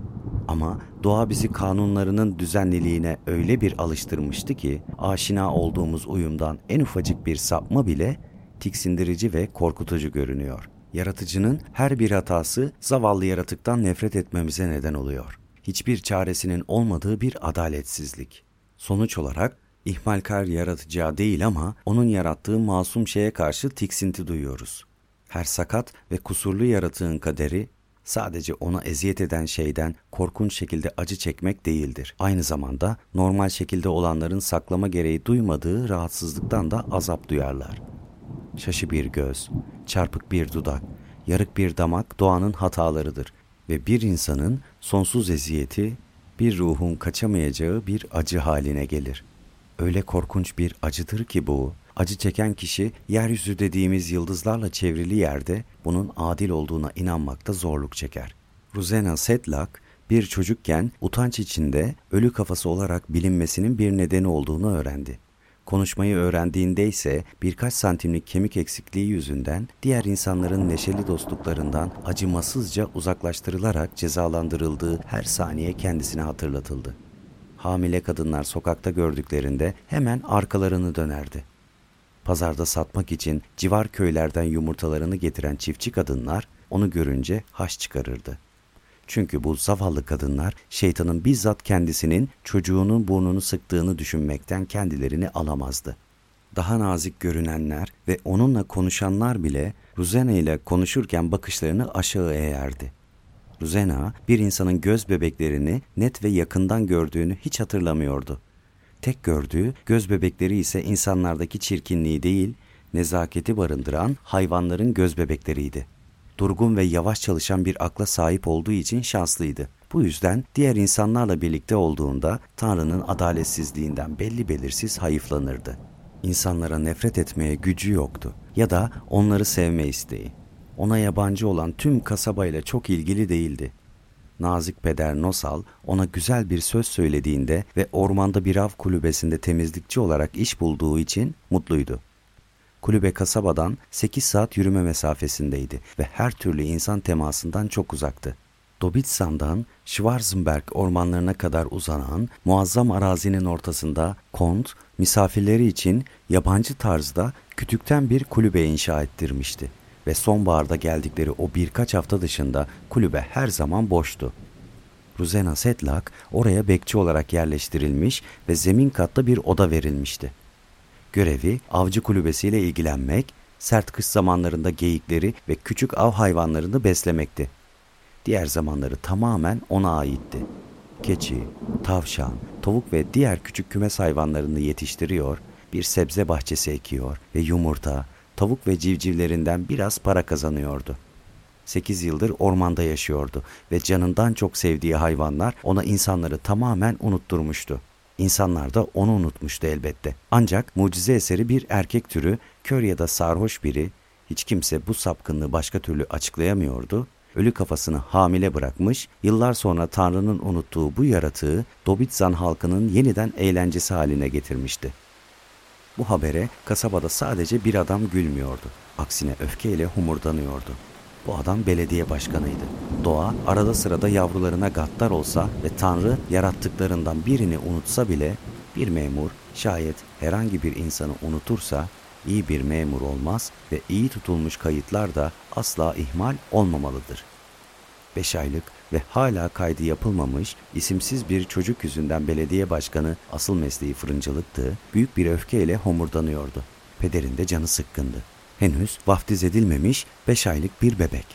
Ama doğa bizi kanunlarının düzenliliğine öyle bir alıştırmıştı ki aşina olduğumuz uyumdan en ufacık bir sapma bile tiksindirici ve korkutucu görünüyor. Yaratıcının her bir hatası zavallı yaratıktan nefret etmemize neden oluyor. Hiçbir çaresinin olmadığı bir adaletsizlik. Sonuç olarak ihmalkar yaratıcıya değil ama onun yarattığı masum şeye karşı tiksinti duyuyoruz. Her sakat ve kusurlu yaratığın kaderi sadece ona eziyet eden şeyden korkunç şekilde acı çekmek değildir. Aynı zamanda normal şekilde olanların saklama gereği duymadığı rahatsızlıktan da azap duyarlar. Şaşı bir göz, çarpık bir dudak, yarık bir damak doğanın hatalarıdır ve bir insanın sonsuz eziyeti bir ruhun kaçamayacağı bir acı haline gelir. Öyle korkunç bir acıdır ki bu, acı çeken kişi yeryüzü dediğimiz yıldızlarla çevrili yerde bunun adil olduğuna inanmakta zorluk çeker. Ruzena Sedlak bir çocukken utanç içinde ölü kafası olarak bilinmesinin bir nedeni olduğunu öğrendi. Konuşmayı öğrendiğinde ise birkaç santimlik kemik eksikliği yüzünden diğer insanların neşeli dostluklarından acımasızca uzaklaştırılarak cezalandırıldığı her saniye kendisine hatırlatıldı. Hamile kadınlar sokakta gördüklerinde hemen arkalarını dönerdi. Pazarda satmak için civar köylerden yumurtalarını getiren çiftçi kadınlar onu görünce haş çıkarırdı. Çünkü bu zavallı kadınlar şeytanın bizzat kendisinin çocuğunun burnunu sıktığını düşünmekten kendilerini alamazdı. Daha nazik görünenler ve onunla konuşanlar bile Ruzena ile konuşurken bakışlarını aşağı eğerdi. Ruzena bir insanın göz bebeklerini net ve yakından gördüğünü hiç hatırlamıyordu. Tek gördüğü göz bebekleri ise insanlardaki çirkinliği değil, nezaketi barındıran hayvanların göz bebekleriydi. Durgun ve yavaş çalışan bir akla sahip olduğu için şanslıydı. Bu yüzden diğer insanlarla birlikte olduğunda Tanrı'nın adaletsizliğinden belli belirsiz hayıflanırdı. İnsanlara nefret etmeye gücü yoktu ya da onları sevme isteği. Ona yabancı olan tüm kasabayla çok ilgili değildi. Nazik peder Nosal ona güzel bir söz söylediğinde ve ormanda bir av kulübesinde temizlikçi olarak iş bulduğu için mutluydu. Kulübe kasabadan 8 saat yürüme mesafesindeydi ve her türlü insan temasından çok uzaktı. Dobitsan'dan Schwarzenberg ormanlarına kadar uzanan muazzam arazinin ortasında Kont, misafirleri için yabancı tarzda kütükten bir kulübe inşa ettirmişti ve sonbaharda geldikleri o birkaç hafta dışında kulübe her zaman boştu. Ruzena Setlak oraya bekçi olarak yerleştirilmiş ve zemin katta bir oda verilmişti. Görevi avcı kulübesiyle ilgilenmek, sert kış zamanlarında geyikleri ve küçük av hayvanlarını beslemekti. Diğer zamanları tamamen ona aitti. Keçi, tavşan, tavuk ve diğer küçük kümes hayvanlarını yetiştiriyor, bir sebze bahçesi ekiyor ve yumurta, tavuk ve civcivlerinden biraz para kazanıyordu. Sekiz yıldır ormanda yaşıyordu ve canından çok sevdiği hayvanlar ona insanları tamamen unutturmuştu. İnsanlar da onu unutmuştu elbette. Ancak mucize eseri bir erkek türü, kör ya da sarhoş biri, hiç kimse bu sapkınlığı başka türlü açıklayamıyordu, ölü kafasını hamile bırakmış, yıllar sonra Tanrı'nın unuttuğu bu yaratığı Dobitzan halkının yeniden eğlencesi haline getirmişti. Bu habere kasabada sadece bir adam gülmüyordu. Aksine öfkeyle humurdanıyordu. Bu adam belediye başkanıydı. Doğa arada sırada yavrularına gaddar olsa ve Tanrı yarattıklarından birini unutsa bile bir memur şayet herhangi bir insanı unutursa iyi bir memur olmaz ve iyi tutulmuş kayıtlar da asla ihmal olmamalıdır. Beş aylık ve hala kaydı yapılmamış isimsiz bir çocuk yüzünden belediye başkanı asıl mesleği fırıncılıktı, büyük bir öfkeyle homurdanıyordu. Pederin de canı sıkkındı. Henüz vaftiz edilmemiş beş aylık bir bebek.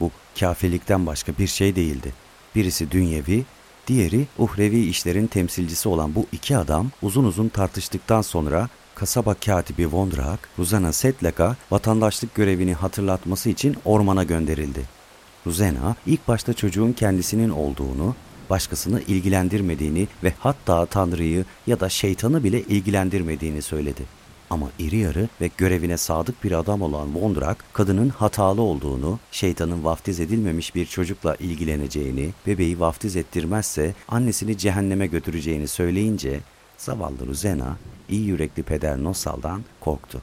Bu kafelikten başka bir şey değildi. Birisi dünyevi, diğeri uhrevi işlerin temsilcisi olan bu iki adam uzun uzun tartıştıktan sonra kasaba katibi Vondrak, Ruzana Setlak'a vatandaşlık görevini hatırlatması için ormana gönderildi. Ruzena ilk başta çocuğun kendisinin olduğunu, başkasını ilgilendirmediğini ve hatta Tanrı'yı ya da şeytanı bile ilgilendirmediğini söyledi. Ama iri yarı ve görevine sadık bir adam olan Vondrak, kadının hatalı olduğunu, şeytanın vaftiz edilmemiş bir çocukla ilgileneceğini, bebeği vaftiz ettirmezse annesini cehenneme götüreceğini söyleyince, zavallı Ruzena, iyi yürekli peder Nosal'dan korktu.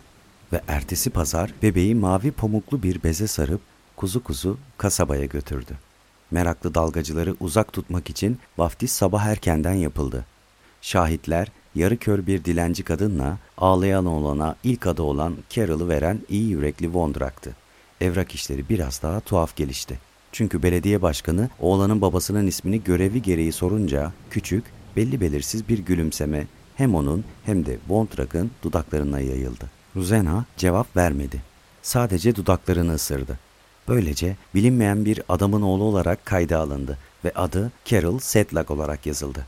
Ve ertesi pazar bebeği mavi pamuklu bir beze sarıp kuzu kuzu kasabaya götürdü. Meraklı dalgacıları uzak tutmak için vaftiz sabah erkenden yapıldı. Şahitler yarı kör bir dilenci kadınla ağlayan oğlana ilk adı olan Carol'ı veren iyi yürekli Vondrak'tı. Evrak işleri biraz daha tuhaf gelişti. Çünkü belediye başkanı oğlanın babasının ismini görevi gereği sorunca küçük, belli belirsiz bir gülümseme hem onun hem de Vondrak'ın dudaklarına yayıldı. Ruzena cevap vermedi. Sadece dudaklarını ısırdı. Böylece bilinmeyen bir adamın oğlu olarak kayda alındı ve adı Carol Sedlak olarak yazıldı.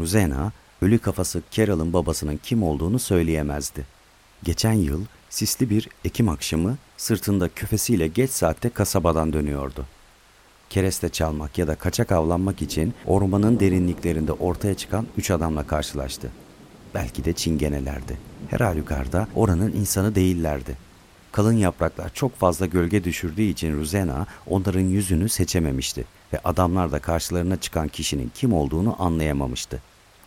Ruzena, ölü kafası Carol'ın babasının kim olduğunu söyleyemezdi. Geçen yıl sisli bir Ekim akşamı sırtında küfesiyle geç saatte kasabadan dönüyordu. Kereste çalmak ya da kaçak avlanmak için ormanın derinliklerinde ortaya çıkan üç adamla karşılaştı. Belki de çingenelerdi. Her halükarda oranın insanı değillerdi. Kalın yapraklar çok fazla gölge düşürdüğü için Ruzena onların yüzünü seçememişti ve adamlar da karşılarına çıkan kişinin kim olduğunu anlayamamıştı.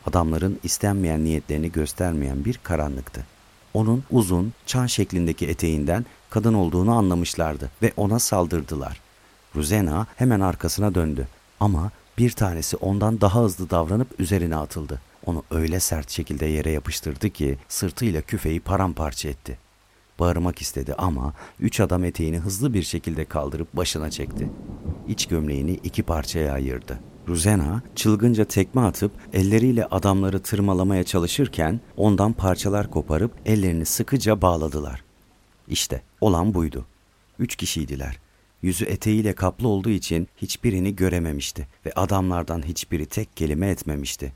Adamların istenmeyen niyetlerini göstermeyen bir karanlıktı. Onun uzun, çan şeklindeki eteğinden kadın olduğunu anlamışlardı ve ona saldırdılar. Ruzena hemen arkasına döndü ama bir tanesi ondan daha hızlı davranıp üzerine atıldı. Onu öyle sert şekilde yere yapıştırdı ki sırtıyla küfeyi paramparça etti. Bağırmak istedi ama üç adam eteğini hızlı bir şekilde kaldırıp başına çekti. İç gömleğini iki parçaya ayırdı. Ruzena çılgınca tekme atıp elleriyle adamları tırmalamaya çalışırken ondan parçalar koparıp ellerini sıkıca bağladılar. İşte olan buydu. Üç kişiydiler. Yüzü eteğiyle kaplı olduğu için hiçbirini görememişti ve adamlardan hiçbiri tek kelime etmemişti.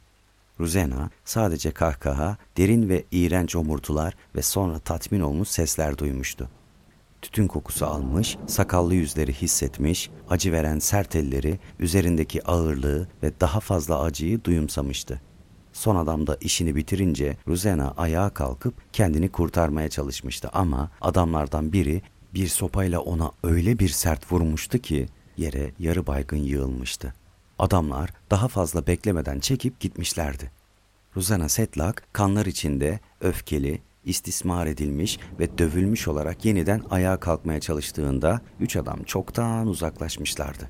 Ruzena sadece kahkaha, derin ve iğrenç omurtular ve sonra tatmin olmuş sesler duymuştu. Tütün kokusu almış, sakallı yüzleri hissetmiş, acı veren sert elleri üzerindeki ağırlığı ve daha fazla acıyı duyumsamıştı. Son adam da işini bitirince Ruzena ayağa kalkıp kendini kurtarmaya çalışmıştı ama adamlardan biri bir sopayla ona öyle bir sert vurmuştu ki yere yarı baygın yığılmıştı. Adamlar daha fazla beklemeden çekip gitmişlerdi. Ruzana Setlak kanlar içinde öfkeli, istismar edilmiş ve dövülmüş olarak yeniden ayağa kalkmaya çalıştığında üç adam çoktan uzaklaşmışlardı.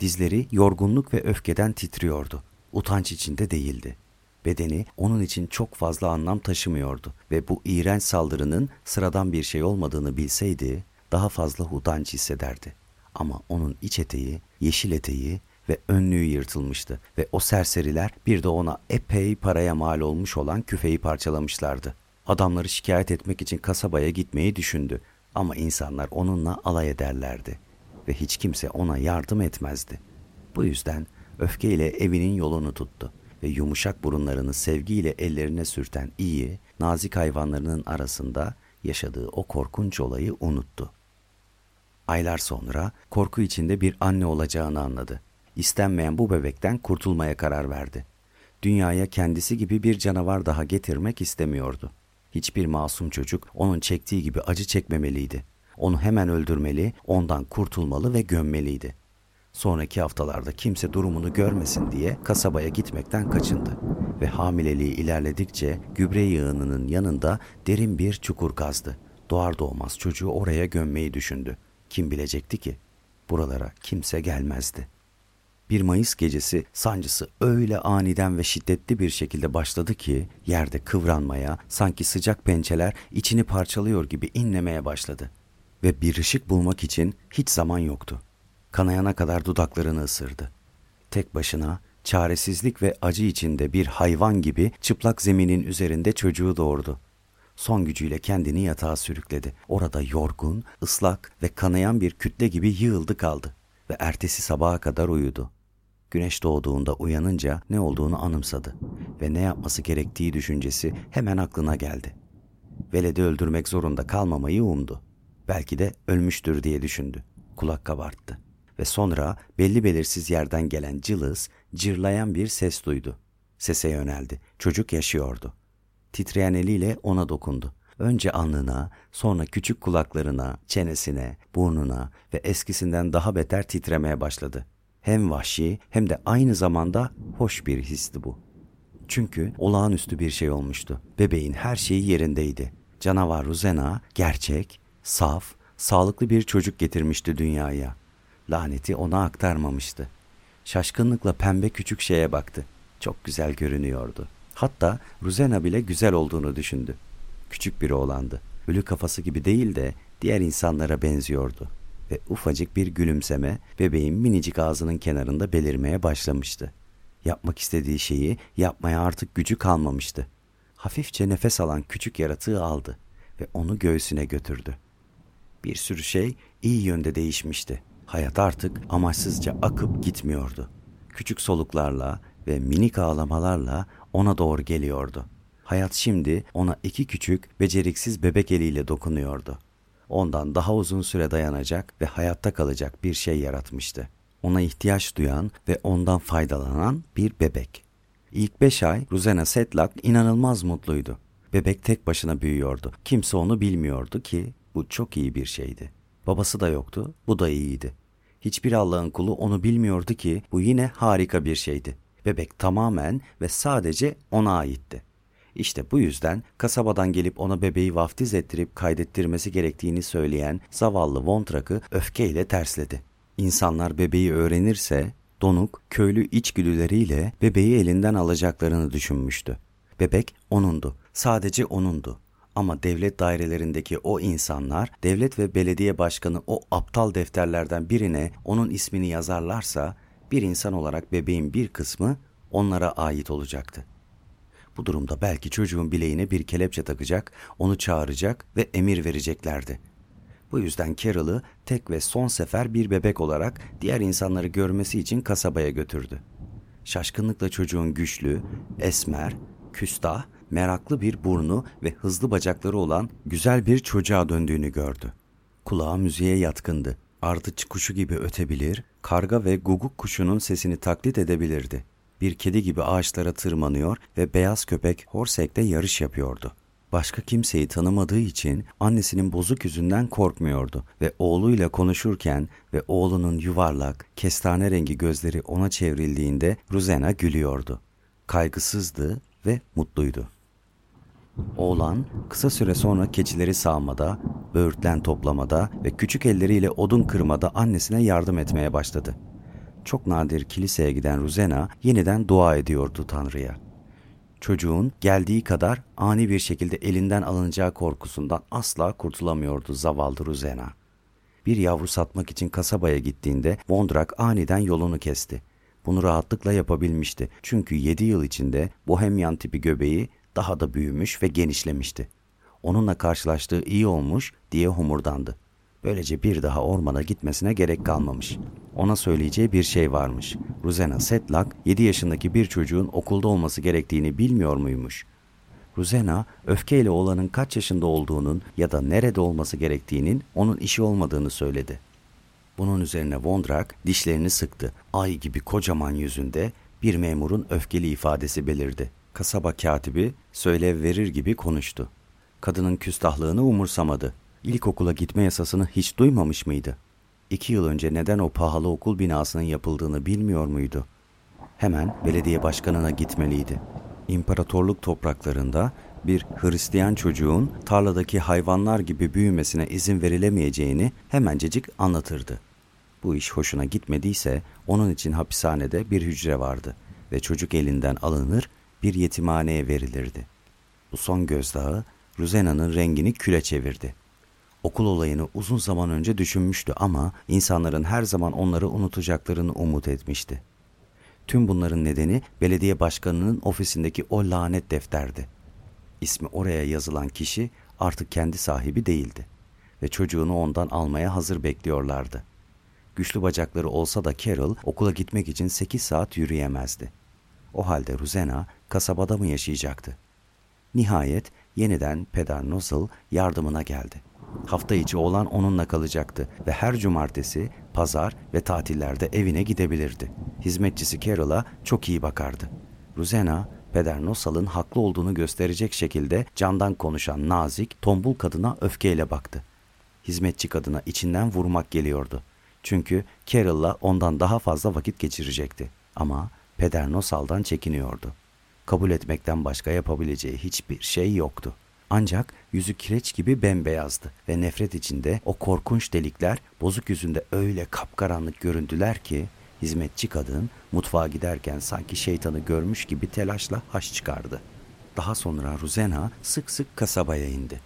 Dizleri yorgunluk ve öfkeden titriyordu. Utanç içinde değildi. Bedeni onun için çok fazla anlam taşımıyordu ve bu iğrenç saldırının sıradan bir şey olmadığını bilseydi daha fazla utanç hissederdi. Ama onun iç eteği, yeşil eteği ve önlüğü yırtılmıştı ve o serseriler bir de ona epey paraya mal olmuş olan küfeyi parçalamışlardı. Adamları şikayet etmek için kasabaya gitmeyi düşündü ama insanlar onunla alay ederlerdi ve hiç kimse ona yardım etmezdi. Bu yüzden öfkeyle evinin yolunu tuttu ve yumuşak burunlarını sevgiyle ellerine sürten iyi, nazik hayvanlarının arasında yaşadığı o korkunç olayı unuttu. Aylar sonra korku içinde bir anne olacağını anladı. İstenmeyen bu bebekten kurtulmaya karar verdi. Dünyaya kendisi gibi bir canavar daha getirmek istemiyordu. Hiçbir masum çocuk onun çektiği gibi acı çekmemeliydi. Onu hemen öldürmeli, ondan kurtulmalı ve gömmeliydi. Sonraki haftalarda kimse durumunu görmesin diye kasabaya gitmekten kaçındı ve hamileliği ilerledikçe gübre yığınının yanında derin bir çukur kazdı. Doğar doğmaz çocuğu oraya gömmeyi düşündü. Kim bilecekti ki? Buralara kimse gelmezdi. Bir Mayıs gecesi sancısı öyle aniden ve şiddetli bir şekilde başladı ki yerde kıvranmaya, sanki sıcak pençeler içini parçalıyor gibi inlemeye başladı. Ve bir ışık bulmak için hiç zaman yoktu. Kanayana kadar dudaklarını ısırdı. Tek başına çaresizlik ve acı içinde bir hayvan gibi çıplak zeminin üzerinde çocuğu doğurdu. Son gücüyle kendini yatağa sürükledi. Orada yorgun, ıslak ve kanayan bir kütle gibi yığıldı kaldı ve ertesi sabaha kadar uyudu. Güneş doğduğunda uyanınca ne olduğunu anımsadı ve ne yapması gerektiği düşüncesi hemen aklına geldi. Veledi öldürmek zorunda kalmamayı umdu. Belki de ölmüştür diye düşündü. Kulak kabarttı ve sonra belli belirsiz yerden gelen cılız, cırlayan bir ses duydu. Sese yöneldi. Çocuk yaşıyordu. Titreyen eliyle ona dokundu. Önce alnına, sonra küçük kulaklarına, çenesine, burnuna ve eskisinden daha beter titremeye başladı. Hem vahşi hem de aynı zamanda hoş bir histi bu. Çünkü olağanüstü bir şey olmuştu. Bebeğin her şeyi yerindeydi. Canavar Ruzena gerçek, saf, sağlıklı bir çocuk getirmişti dünyaya. Laneti ona aktarmamıştı. Şaşkınlıkla pembe küçük şeye baktı. Çok güzel görünüyordu. Hatta Ruzena bile güzel olduğunu düşündü. Küçük bir oğlandı. Ölü kafası gibi değil de diğer insanlara benziyordu. Ve ufacık bir gülümseme bebeğin minicik ağzının kenarında belirmeye başlamıştı. Yapmak istediği şeyi yapmaya artık gücü kalmamıştı. Hafifçe nefes alan küçük yaratığı aldı ve onu göğsüne götürdü. Bir sürü şey iyi yönde değişmişti. Hayat artık amaçsızca akıp gitmiyordu. Küçük soluklarla ve minik ağlamalarla ona doğru geliyordu. Hayat şimdi ona iki küçük, beceriksiz bebek eliyle dokunuyordu. Ondan daha uzun süre dayanacak ve hayatta kalacak bir şey yaratmıştı. Ona ihtiyaç duyan ve ondan faydalanan bir bebek. İlk beş ay Ruzena Setlak inanılmaz mutluydu. Bebek tek başına büyüyordu. Kimse onu bilmiyordu ki bu çok iyi bir şeydi. Babası da yoktu, bu da iyiydi. Hiçbir Allah'ın kulu onu bilmiyordu ki bu yine harika bir şeydi. Bebek tamamen ve sadece ona aitti. İşte bu yüzden kasabadan gelip ona bebeği vaftiz ettirip kaydettirmesi gerektiğini söyleyen zavallı Vontrak'ı öfkeyle tersledi. İnsanlar bebeği öğrenirse donuk, köylü içgüdüleriyle bebeği elinden alacaklarını düşünmüştü. Bebek onundu, sadece onundu. Ama devlet dairelerindeki o insanlar, devlet ve belediye başkanı o aptal defterlerden birine onun ismini yazarlarsa bir insan olarak bebeğin bir kısmı onlara ait olacaktı. Bu durumda belki çocuğun bileğine bir kelepçe takacak, onu çağıracak ve emir vereceklerdi. Bu yüzden Carol'ı tek ve son sefer bir bebek olarak diğer insanları görmesi için kasabaya götürdü. Şaşkınlıkla çocuğun güçlü, esmer, küstah, meraklı bir burnu ve hızlı bacakları olan güzel bir çocuğa döndüğünü gördü. Kulağı müziğe yatkındı. Ardıç kuşu gibi ötebilir, karga ve guguk kuşunun sesini taklit edebilirdi. Bir kedi gibi ağaçlara tırmanıyor ve beyaz köpek Horsek'te yarış yapıyordu. Başka kimseyi tanımadığı için annesinin bozuk yüzünden korkmuyordu ve oğluyla konuşurken ve oğlunun yuvarlak, kestane rengi gözleri ona çevrildiğinde Ruzena gülüyordu. Kaygısızdı ve mutluydu. Oğlan kısa süre sonra keçileri sağmada, böğürtlen toplamada ve küçük elleriyle odun kırmada annesine yardım etmeye başladı. Çok nadir kiliseye giden Ruzena yeniden dua ediyordu Tanrı'ya. Çocuğun geldiği kadar ani bir şekilde elinden alınacağı korkusundan asla kurtulamıyordu zavallı Ruzena. Bir yavru satmak için kasabaya gittiğinde Vondrak aniden yolunu kesti. Bunu rahatlıkla yapabilmişti. Çünkü yedi yıl içinde bohemyan tipi göbeği daha da büyümüş ve genişlemişti. Onunla karşılaştığı iyi olmuş diye homurdandı. Böylece bir daha ormana gitmesine gerek kalmamış. Ona söyleyeceği bir şey varmış. Ruzena Setlak 7 yaşındaki bir çocuğun okulda olması gerektiğini bilmiyor muymuş? Ruzena öfkeyle oğlanın kaç yaşında olduğunun ya da nerede olması gerektiğinin onun işi olmadığını söyledi. Bunun üzerine Vondrak dişlerini sıktı. Ay gibi kocaman yüzünde bir memurun öfkeli ifadesi belirdi. Kasaba katibi söylev verir gibi konuştu. Kadının küstahlığını umursamadı. İlkokula gitme yasasını hiç duymamış mıydı? İki yıl önce neden o pahalı okul binasının yapıldığını bilmiyor muydu? Hemen belediye başkanına gitmeliydi. İmparatorluk topraklarında bir Hristiyan çocuğun tarladaki hayvanlar gibi büyümesine izin verilemeyeceğini hemencecik anlatırdı. Bu iş hoşuna gitmediyse onun için hapishanede bir hücre vardı ve çocuk elinden alınır bir yetimhaneye verilirdi. Bu son gözdağı Ruzena'nın rengini küle çevirdi. Okul olayını uzun zaman önce düşünmüştü ama insanların her zaman onları unutacaklarını umut etmişti. Tüm bunların nedeni belediye başkanının ofisindeki o lanet defterdi. İsmi oraya yazılan kişi artık kendi sahibi değildi ve çocuğunu ondan almaya hazır bekliyorlardı. Güçlü bacakları olsa da Carol okula gitmek için 8 saat yürüyemezdi. O halde Ruzena kasabada mı yaşayacaktı? Nihayet yeniden Peder yardımına geldi. Hafta içi olan onunla kalacaktı ve her cumartesi, pazar ve tatillerde evine gidebilirdi. Hizmetçisi Carol'a çok iyi bakardı. Ruzena, Peder Nosal'ın haklı olduğunu gösterecek şekilde candan konuşan nazik, tombul kadına öfkeyle baktı. Hizmetçi kadına içinden vurmak geliyordu. Çünkü Carol'la ondan daha fazla vakit geçirecekti. Ama Peder Nosal'dan çekiniyordu. Kabul etmekten başka yapabileceği hiçbir şey yoktu. Ancak yüzü kireç gibi bembeyazdı ve nefret içinde o korkunç delikler bozuk yüzünde öyle kapkaranlık göründüler ki hizmetçi kadın mutfağa giderken sanki şeytanı görmüş gibi telaşla haş çıkardı. Daha sonra Ruzena sık sık kasabaya indi.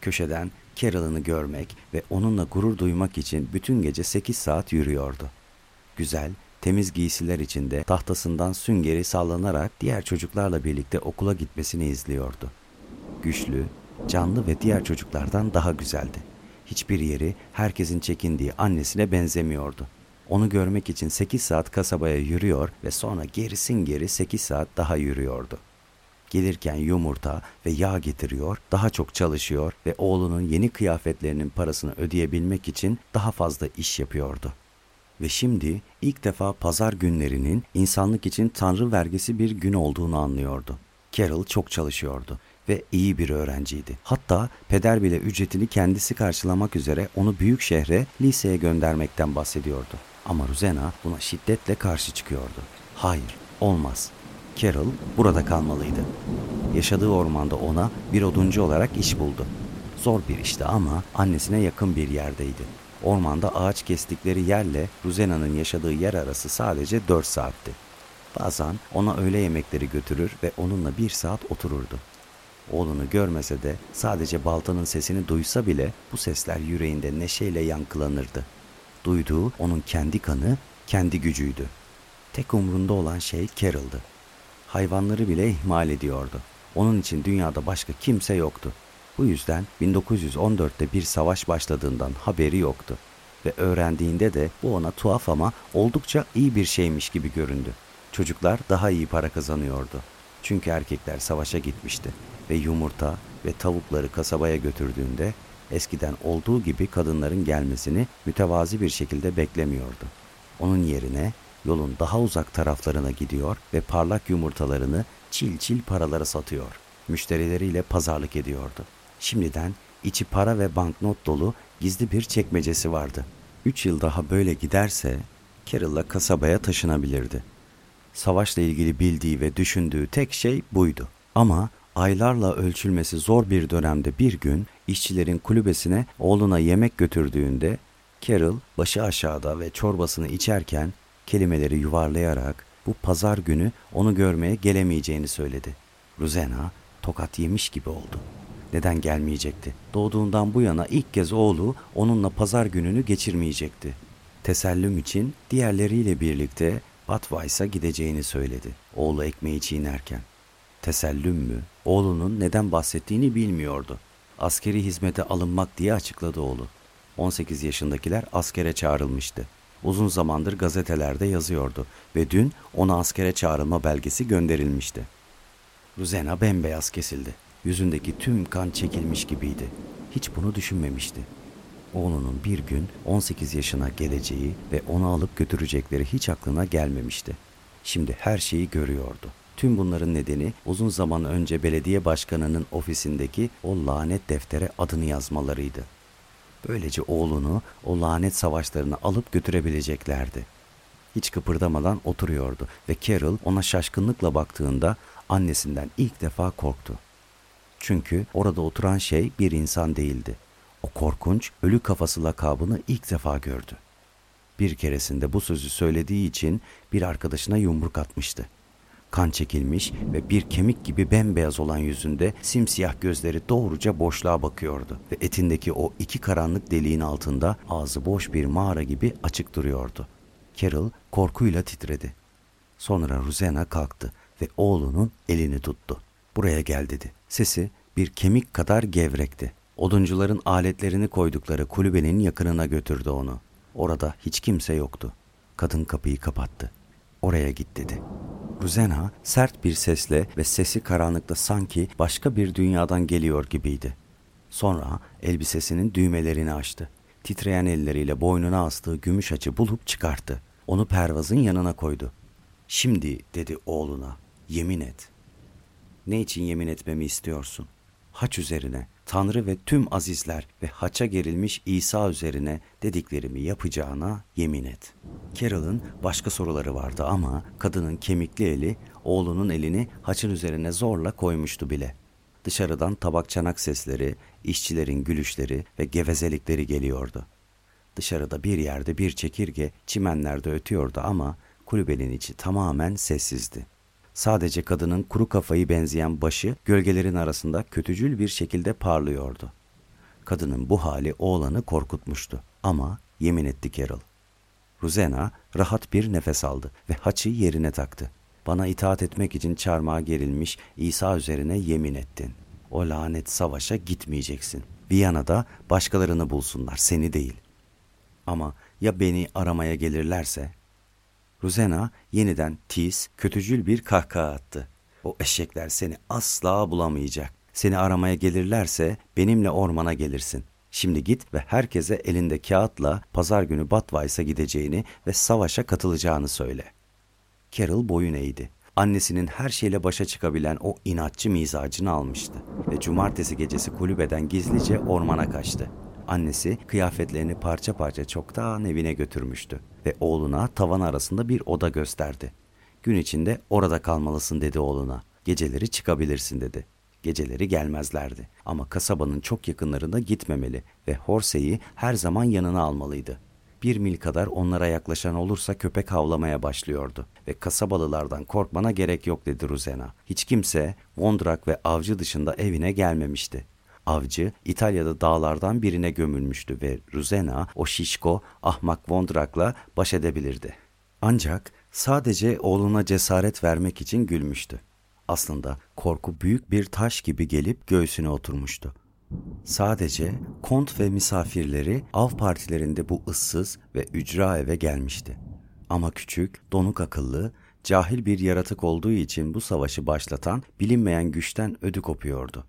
Köşeden Carol'ını görmek ve onunla gurur duymak için bütün gece sekiz saat yürüyordu. Güzel, temiz giysiler içinde tahtasından süngeri sallanarak diğer çocuklarla birlikte okula gitmesini izliyordu güçlü, canlı ve diğer çocuklardan daha güzeldi. Hiçbir yeri herkesin çekindiği annesine benzemiyordu. Onu görmek için 8 saat kasabaya yürüyor ve sonra gerisin geri 8 saat daha yürüyordu. Gelirken yumurta ve yağ getiriyor, daha çok çalışıyor ve oğlunun yeni kıyafetlerinin parasını ödeyebilmek için daha fazla iş yapıyordu. Ve şimdi ilk defa pazar günlerinin insanlık için tanrı vergisi bir gün olduğunu anlıyordu. Carol çok çalışıyordu ve iyi bir öğrenciydi. Hatta peder bile ücretini kendisi karşılamak üzere onu büyük şehre, liseye göndermekten bahsediyordu. Ama Ruzena buna şiddetle karşı çıkıyordu. Hayır, olmaz. Carol burada kalmalıydı. Yaşadığı ormanda ona bir oduncu olarak iş buldu. Zor bir işti ama annesine yakın bir yerdeydi. Ormanda ağaç kestikleri yerle Ruzena'nın yaşadığı yer arası sadece 4 saatti. Bazen ona öğle yemekleri götürür ve onunla bir saat otururdu. Oğlunu görmese de sadece baltanın sesini duysa bile bu sesler yüreğinde neşeyle yankılanırdı. Duyduğu onun kendi kanı kendi gücüydü. Tek umrunda olan şey Carol'dı. Hayvanları bile ihmal ediyordu. Onun için dünyada başka kimse yoktu. Bu yüzden 1914'te bir savaş başladığından haberi yoktu ve öğrendiğinde de bu ona tuhaf ama oldukça iyi bir şeymiş gibi göründü. Çocuklar daha iyi para kazanıyordu. Çünkü erkekler savaşa gitmişti ve yumurta ve tavukları kasabaya götürdüğünde eskiden olduğu gibi kadınların gelmesini mütevazi bir şekilde beklemiyordu. Onun yerine yolun daha uzak taraflarına gidiyor ve parlak yumurtalarını çil çil paralara satıyor. Müşterileriyle pazarlık ediyordu. Şimdiden içi para ve banknot dolu gizli bir çekmecesi vardı. Üç yıl daha böyle giderse Carroll'la kasabaya taşınabilirdi. Savaşla ilgili bildiği ve düşündüğü tek şey buydu. Ama aylarla ölçülmesi zor bir dönemde bir gün işçilerin kulübesine oğluna yemek götürdüğünde Carol başı aşağıda ve çorbasını içerken kelimeleri yuvarlayarak bu pazar günü onu görmeye gelemeyeceğini söyledi. Ruzena tokat yemiş gibi oldu. Neden gelmeyecekti? Doğduğundan bu yana ilk kez oğlu onunla pazar gününü geçirmeyecekti. Tesellüm için diğerleriyle birlikte Batweiss'a gideceğini söyledi. Oğlu ekmeği çiğnerken. Tesellüm mü? Oğlunun neden bahsettiğini bilmiyordu. Askeri hizmete alınmak diye açıkladı oğlu. 18 yaşındakiler askere çağrılmıştı. Uzun zamandır gazetelerde yazıyordu ve dün ona askere çağrılma belgesi gönderilmişti. Ruzena bembeyaz kesildi. Yüzündeki tüm kan çekilmiş gibiydi. Hiç bunu düşünmemişti. Oğlunun bir gün 18 yaşına geleceği ve onu alıp götürecekleri hiç aklına gelmemişti. Şimdi her şeyi görüyordu. Tüm bunların nedeni uzun zaman önce belediye başkanının ofisindeki o lanet deftere adını yazmalarıydı. Böylece oğlunu o lanet savaşlarına alıp götürebileceklerdi. Hiç kıpırdamadan oturuyordu ve Carol ona şaşkınlıkla baktığında annesinden ilk defa korktu. Çünkü orada oturan şey bir insan değildi. O korkunç ölü kafası lakabını ilk defa gördü. Bir keresinde bu sözü söylediği için bir arkadaşına yumruk atmıştı. Kan çekilmiş ve bir kemik gibi bembeyaz olan yüzünde simsiyah gözleri doğruca boşluğa bakıyordu ve etindeki o iki karanlık deliğin altında ağzı boş bir mağara gibi açık duruyordu. Carol korkuyla titredi. Sonra Ruzena kalktı ve oğlunun elini tuttu. Buraya gel dedi. Sesi bir kemik kadar gevrekti. Oduncuların aletlerini koydukları kulübenin yakınına götürdü onu. Orada hiç kimse yoktu. Kadın kapıyı kapattı. Oraya git dedi. Ruzena sert bir sesle ve sesi karanlıkta sanki başka bir dünyadan geliyor gibiydi. Sonra elbisesinin düğmelerini açtı. Titreyen elleriyle boynuna astığı gümüş açı bulup çıkarttı. Onu pervazın yanına koydu. Şimdi dedi oğluna, yemin et. Ne için yemin etmemi istiyorsun? Haç üzerine, Tanrı ve tüm azizler ve haça gerilmiş İsa üzerine dediklerimi yapacağına yemin et. Carol'ın başka soruları vardı ama kadının kemikli eli oğlunun elini haçın üzerine zorla koymuştu bile. Dışarıdan tabak çanak sesleri, işçilerin gülüşleri ve gevezelikleri geliyordu. Dışarıda bir yerde bir çekirge çimenlerde ötüyordu ama kulübenin içi tamamen sessizdi. Sadece kadının kuru kafayı benzeyen başı gölgelerin arasında kötücül bir şekilde parlıyordu. Kadının bu hali oğlanı korkutmuştu ama yemin etti Carol. Ruzena rahat bir nefes aldı ve haçı yerine taktı. Bana itaat etmek için çarmıha gerilmiş İsa üzerine yemin ettin. O lanet savaşa gitmeyeceksin. Viyana'da başkalarını bulsunlar, seni değil. Ama ya beni aramaya gelirlerse Ruzena yeniden tiz, kötücül bir kahkaha attı. O eşekler seni asla bulamayacak. Seni aramaya gelirlerse benimle ormana gelirsin. Şimdi git ve herkese elinde kağıtla pazar günü Batweiss'a gideceğini ve savaşa katılacağını söyle. Carol boyun eğdi. Annesinin her şeyle başa çıkabilen o inatçı mizacını almıştı ve cumartesi gecesi kulübeden gizlice ormana kaçtı. Annesi kıyafetlerini parça parça çoktan evine götürmüştü ve oğluna tavan arasında bir oda gösterdi. Gün içinde orada kalmalısın dedi oğluna. Geceleri çıkabilirsin dedi. Geceleri gelmezlerdi ama kasabanın çok yakınlarında gitmemeli ve Horse'yi her zaman yanına almalıydı. Bir mil kadar onlara yaklaşan olursa köpek havlamaya başlıyordu ve kasabalılardan korkmana gerek yok dedi Ruzena. Hiç kimse Vondrak ve avcı dışında evine gelmemişti. Avcı İtalya'da dağlardan birine gömülmüştü ve Ruzena o şişko ahmak Vondrak'la baş edebilirdi. Ancak sadece oğluna cesaret vermek için gülmüştü. Aslında korku büyük bir taş gibi gelip göğsüne oturmuştu. Sadece kont ve misafirleri av partilerinde bu ıssız ve ücra eve gelmişti. Ama küçük, donuk akıllı, cahil bir yaratık olduğu için bu savaşı başlatan bilinmeyen güçten ödü kopuyordu.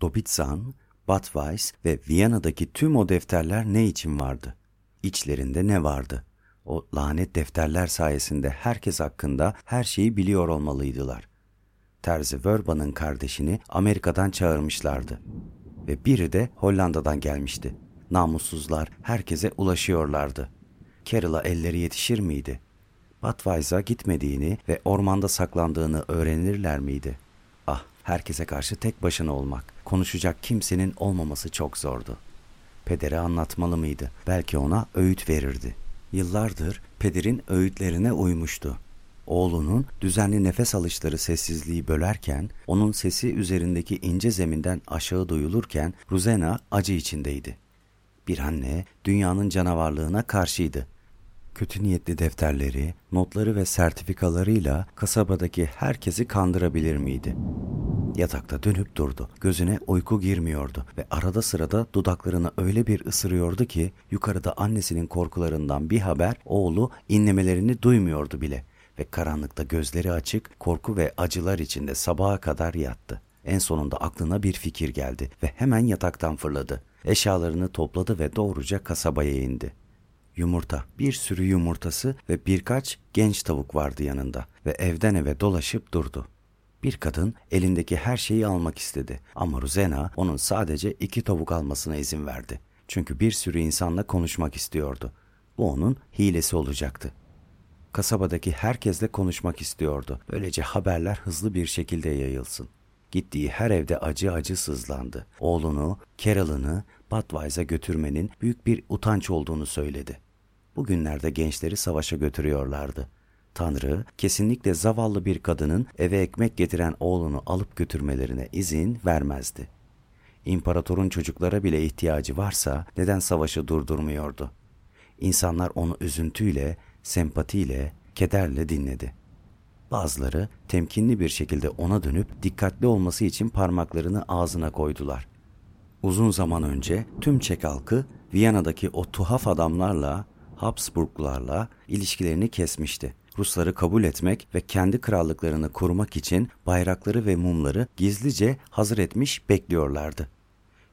Dobitzan, Budweis ve Viyana'daki tüm o defterler ne için vardı? İçlerinde ne vardı? O lanet defterler sayesinde herkes hakkında her şeyi biliyor olmalıydılar. Terzi Wörba'nın kardeşini Amerika'dan çağırmışlardı. Ve biri de Hollanda'dan gelmişti. Namussuzlar herkese ulaşıyorlardı. Carol'a elleri yetişir miydi? Budweis'a gitmediğini ve ormanda saklandığını öğrenirler miydi? Ah, herkese karşı tek başına olmak, konuşacak kimsenin olmaması çok zordu. Pedere anlatmalı mıydı? Belki ona öğüt verirdi. Yıllardır pederin öğütlerine uymuştu. Oğlunun düzenli nefes alışları sessizliği bölerken, onun sesi üzerindeki ince zeminden aşağı duyulurken Ruzena acı içindeydi. Bir anne dünyanın canavarlığına karşıydı. Kötü niyetli defterleri, notları ve sertifikalarıyla kasabadaki herkesi kandırabilir miydi? Yatakta dönüp durdu. Gözüne uyku girmiyordu ve arada sırada dudaklarını öyle bir ısırıyordu ki yukarıda annesinin korkularından bir haber oğlu inlemelerini duymuyordu bile ve karanlıkta gözleri açık, korku ve acılar içinde sabaha kadar yattı. En sonunda aklına bir fikir geldi ve hemen yataktan fırladı. Eşyalarını topladı ve doğruca kasabaya indi. Yumurta, bir sürü yumurtası ve birkaç genç tavuk vardı yanında ve evden eve dolaşıp durdu. Bir kadın elindeki her şeyi almak istedi ama Ruzena onun sadece iki tavuk almasına izin verdi. Çünkü bir sürü insanla konuşmak istiyordu. Bu onun hilesi olacaktı. Kasabadaki herkesle konuşmak istiyordu. Böylece haberler hızlı bir şekilde yayılsın. Gittiği her evde acı acı sızlandı. Oğlunu, Carol'ını Budweiser'a götürmenin büyük bir utanç olduğunu söyledi. Bugünlerde gençleri savaşa götürüyorlardı. Tanrı kesinlikle zavallı bir kadının eve ekmek getiren oğlunu alıp götürmelerine izin vermezdi. İmparatorun çocuklara bile ihtiyacı varsa neden savaşı durdurmuyordu? İnsanlar onu üzüntüyle, sempatiyle, kederle dinledi. Bazıları temkinli bir şekilde ona dönüp dikkatli olması için parmaklarını ağzına koydular. Uzun zaman önce tüm Çek halkı Viyana'daki o tuhaf adamlarla, Habsburglarla ilişkilerini kesmişti. Rusları kabul etmek ve kendi krallıklarını korumak için bayrakları ve mumları gizlice hazır etmiş bekliyorlardı.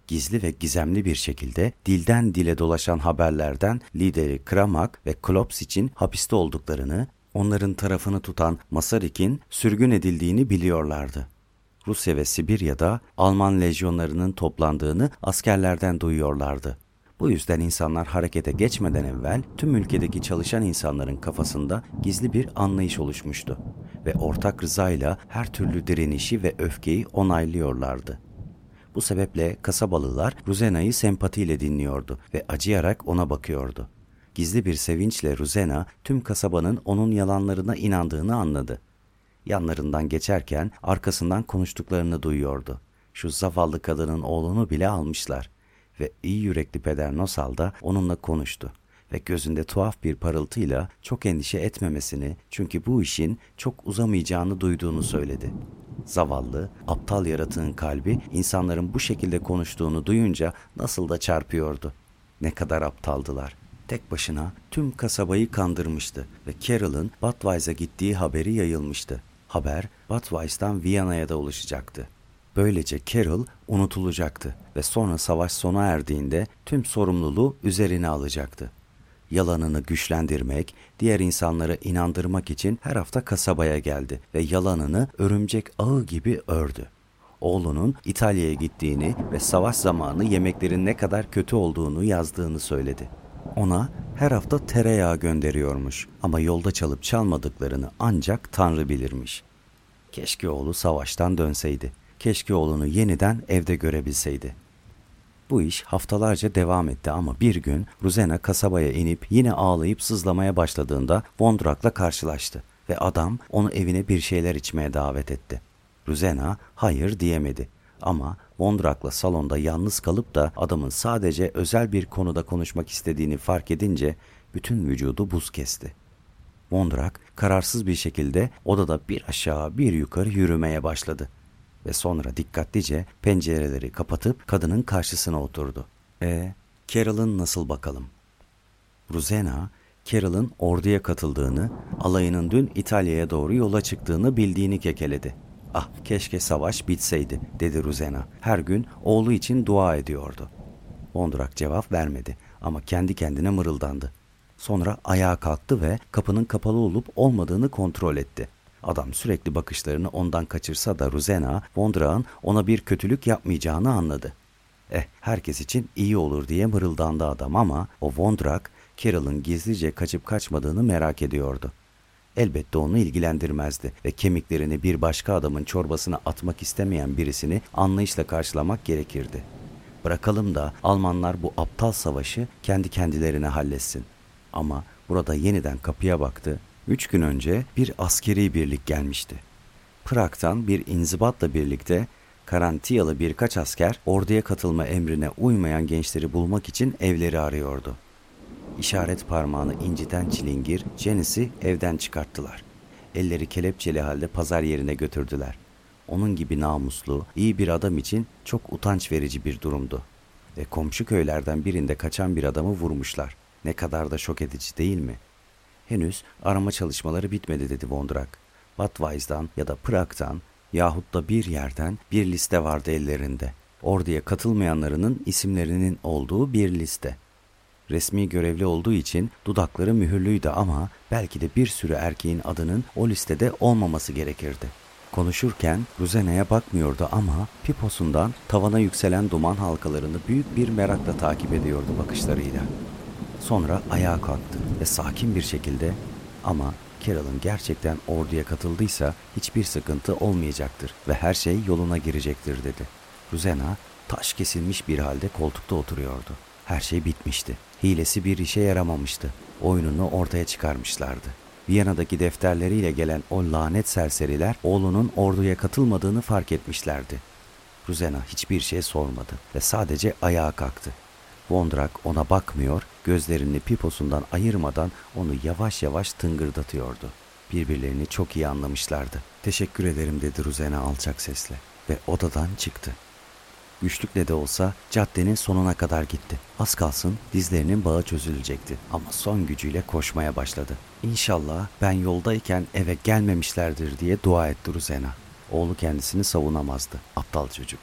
Gizli ve gizemli bir şekilde dilden dile dolaşan haberlerden lideri Kramak ve Klops için hapiste olduklarını, onların tarafını tutan Masarik'in sürgün edildiğini biliyorlardı. Rusya ve Sibirya'da Alman lejyonlarının toplandığını askerlerden duyuyorlardı. Bu yüzden insanlar harekete geçmeden evvel tüm ülkedeki çalışan insanların kafasında gizli bir anlayış oluşmuştu ve ortak rızayla her türlü direnişi ve öfkeyi onaylıyorlardı. Bu sebeple kasabalılar Ruzena'yı sempatiyle dinliyordu ve acıyarak ona bakıyordu. Gizli bir sevinçle Ruzena tüm kasabanın onun yalanlarına inandığını anladı. Yanlarından geçerken arkasından konuştuklarını duyuyordu. Şu zavallı kadının oğlunu bile almışlar ve iyi yürekli peder Nosal da onunla konuştu ve gözünde tuhaf bir parıltıyla çok endişe etmemesini çünkü bu işin çok uzamayacağını duyduğunu söyledi. Zavallı, aptal yaratığın kalbi insanların bu şekilde konuştuğunu duyunca nasıl da çarpıyordu. Ne kadar aptaldılar. Tek başına tüm kasabayı kandırmıştı ve Carol'ın Budweis'a gittiği haberi yayılmıştı. Haber Budweis'tan Viyana'ya da ulaşacaktı. Böylece Carol unutulacaktı ve sonra savaş sona erdiğinde tüm sorumluluğu üzerine alacaktı. Yalanını güçlendirmek, diğer insanları inandırmak için her hafta kasabaya geldi ve yalanını örümcek ağı gibi ördü. Oğlunun İtalya'ya gittiğini ve savaş zamanı yemeklerin ne kadar kötü olduğunu yazdığını söyledi. Ona her hafta tereyağı gönderiyormuş ama yolda çalıp çalmadıklarını ancak Tanrı bilirmiş. Keşke oğlu savaştan dönseydi. Keşke oğlunu yeniden evde görebilseydi. Bu iş haftalarca devam etti ama bir gün Ruzena kasabaya inip yine ağlayıp sızlamaya başladığında Vondrak'la karşılaştı ve adam onu evine bir şeyler içmeye davet etti. Ruzena hayır diyemedi ama Vondrak'la salonda yalnız kalıp da adamın sadece özel bir konuda konuşmak istediğini fark edince bütün vücudu buz kesti. Mondrak kararsız bir şekilde odada bir aşağı bir yukarı yürümeye başladı. Ve sonra dikkatlice pencereleri kapatıp kadının karşısına oturdu. E, Carol'ın nasıl bakalım? Ruzena, Carol'ın orduya katıldığını, alayının dün İtalya'ya doğru yola çıktığını bildiğini kekeledi. Ah keşke savaş bitseydi dedi Ruzena. Her gün oğlu için dua ediyordu. Mondrak cevap vermedi ama kendi kendine mırıldandı. Sonra ayağa kalktı ve kapının kapalı olup olmadığını kontrol etti. Adam sürekli bakışlarını ondan kaçırsa da Ruzena, Vondrak'ın ona bir kötülük yapmayacağını anladı. Eh, herkes için iyi olur diye mırıldandı adam ama o Vondrak, Carol'ın gizlice kaçıp kaçmadığını merak ediyordu. Elbette onu ilgilendirmezdi ve kemiklerini bir başka adamın çorbasına atmak istemeyen birisini anlayışla karşılamak gerekirdi. Bırakalım da Almanlar bu aptal savaşı kendi kendilerine halletsin. Ama burada yeniden kapıya baktı. Üç gün önce bir askeri birlik gelmişti. Prag'dan bir inzibatla birlikte karantiyalı birkaç asker orduya katılma emrine uymayan gençleri bulmak için evleri arıyordu. İşaret parmağını inciten çilingir Janice'i evden çıkarttılar. Elleri kelepçeli halde pazar yerine götürdüler. Onun gibi namuslu, iyi bir adam için çok utanç verici bir durumdu. Ve komşu köylerden birinde kaçan bir adamı vurmuşlar. Ne kadar da şok edici değil mi? Henüz arama çalışmaları bitmedi dedi Vondrak. Budweis'dan ya da Prag'dan yahut da bir yerden bir liste vardı ellerinde. Orduya katılmayanlarının isimlerinin olduğu bir liste. Resmi görevli olduğu için dudakları mühürlüydü ama belki de bir sürü erkeğin adının o listede olmaması gerekirdi. Konuşurken Ruzena'ya bakmıyordu ama piposundan tavana yükselen duman halkalarını büyük bir merakla takip ediyordu bakışlarıyla. Sonra ayağa kalktı ve sakin bir şekilde ama Carol'ın gerçekten orduya katıldıysa hiçbir sıkıntı olmayacaktır ve her şey yoluna girecektir dedi. Ruzena taş kesilmiş bir halde koltukta oturuyordu. Her şey bitmişti. Hilesi bir işe yaramamıştı. Oyununu ortaya çıkarmışlardı. Viyana'daki defterleriyle gelen o lanet serseriler oğlunun orduya katılmadığını fark etmişlerdi. Ruzena hiçbir şey sormadı ve sadece ayağa kalktı. Vondrak ona bakmıyor, gözlerini piposundan ayırmadan onu yavaş yavaş tıngırdatıyordu. Birbirlerini çok iyi anlamışlardı. Teşekkür ederim dedi Ruzena alçak sesle ve odadan çıktı. Güçlükle de olsa caddenin sonuna kadar gitti. Az kalsın dizlerinin bağı çözülecekti ama son gücüyle koşmaya başladı. İnşallah ben yoldayken eve gelmemişlerdir diye dua etti Ruzena. Oğlu kendisini savunamazdı. Aptal çocuk.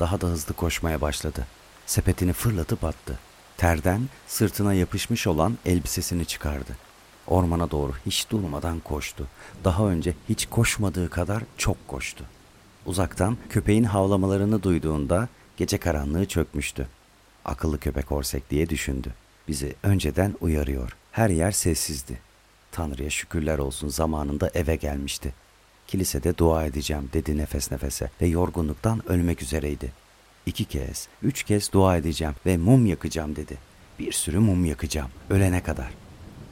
Daha da hızlı koşmaya başladı. Sepetini fırlatıp attı. Terden sırtına yapışmış olan elbisesini çıkardı. Ormana doğru hiç durmadan koştu. Daha önce hiç koşmadığı kadar çok koştu. Uzaktan köpeğin havlamalarını duyduğunda gece karanlığı çökmüştü. Akıllı köpek orsek diye düşündü. Bizi önceden uyarıyor. Her yer sessizdi. Tanrı'ya şükürler olsun zamanında eve gelmişti. Kilisede dua edeceğim dedi nefes nefese ve yorgunluktan ölmek üzereydi. İki kez, üç kez dua edeceğim ve mum yakacağım dedi. Bir sürü mum yakacağım, ölene kadar.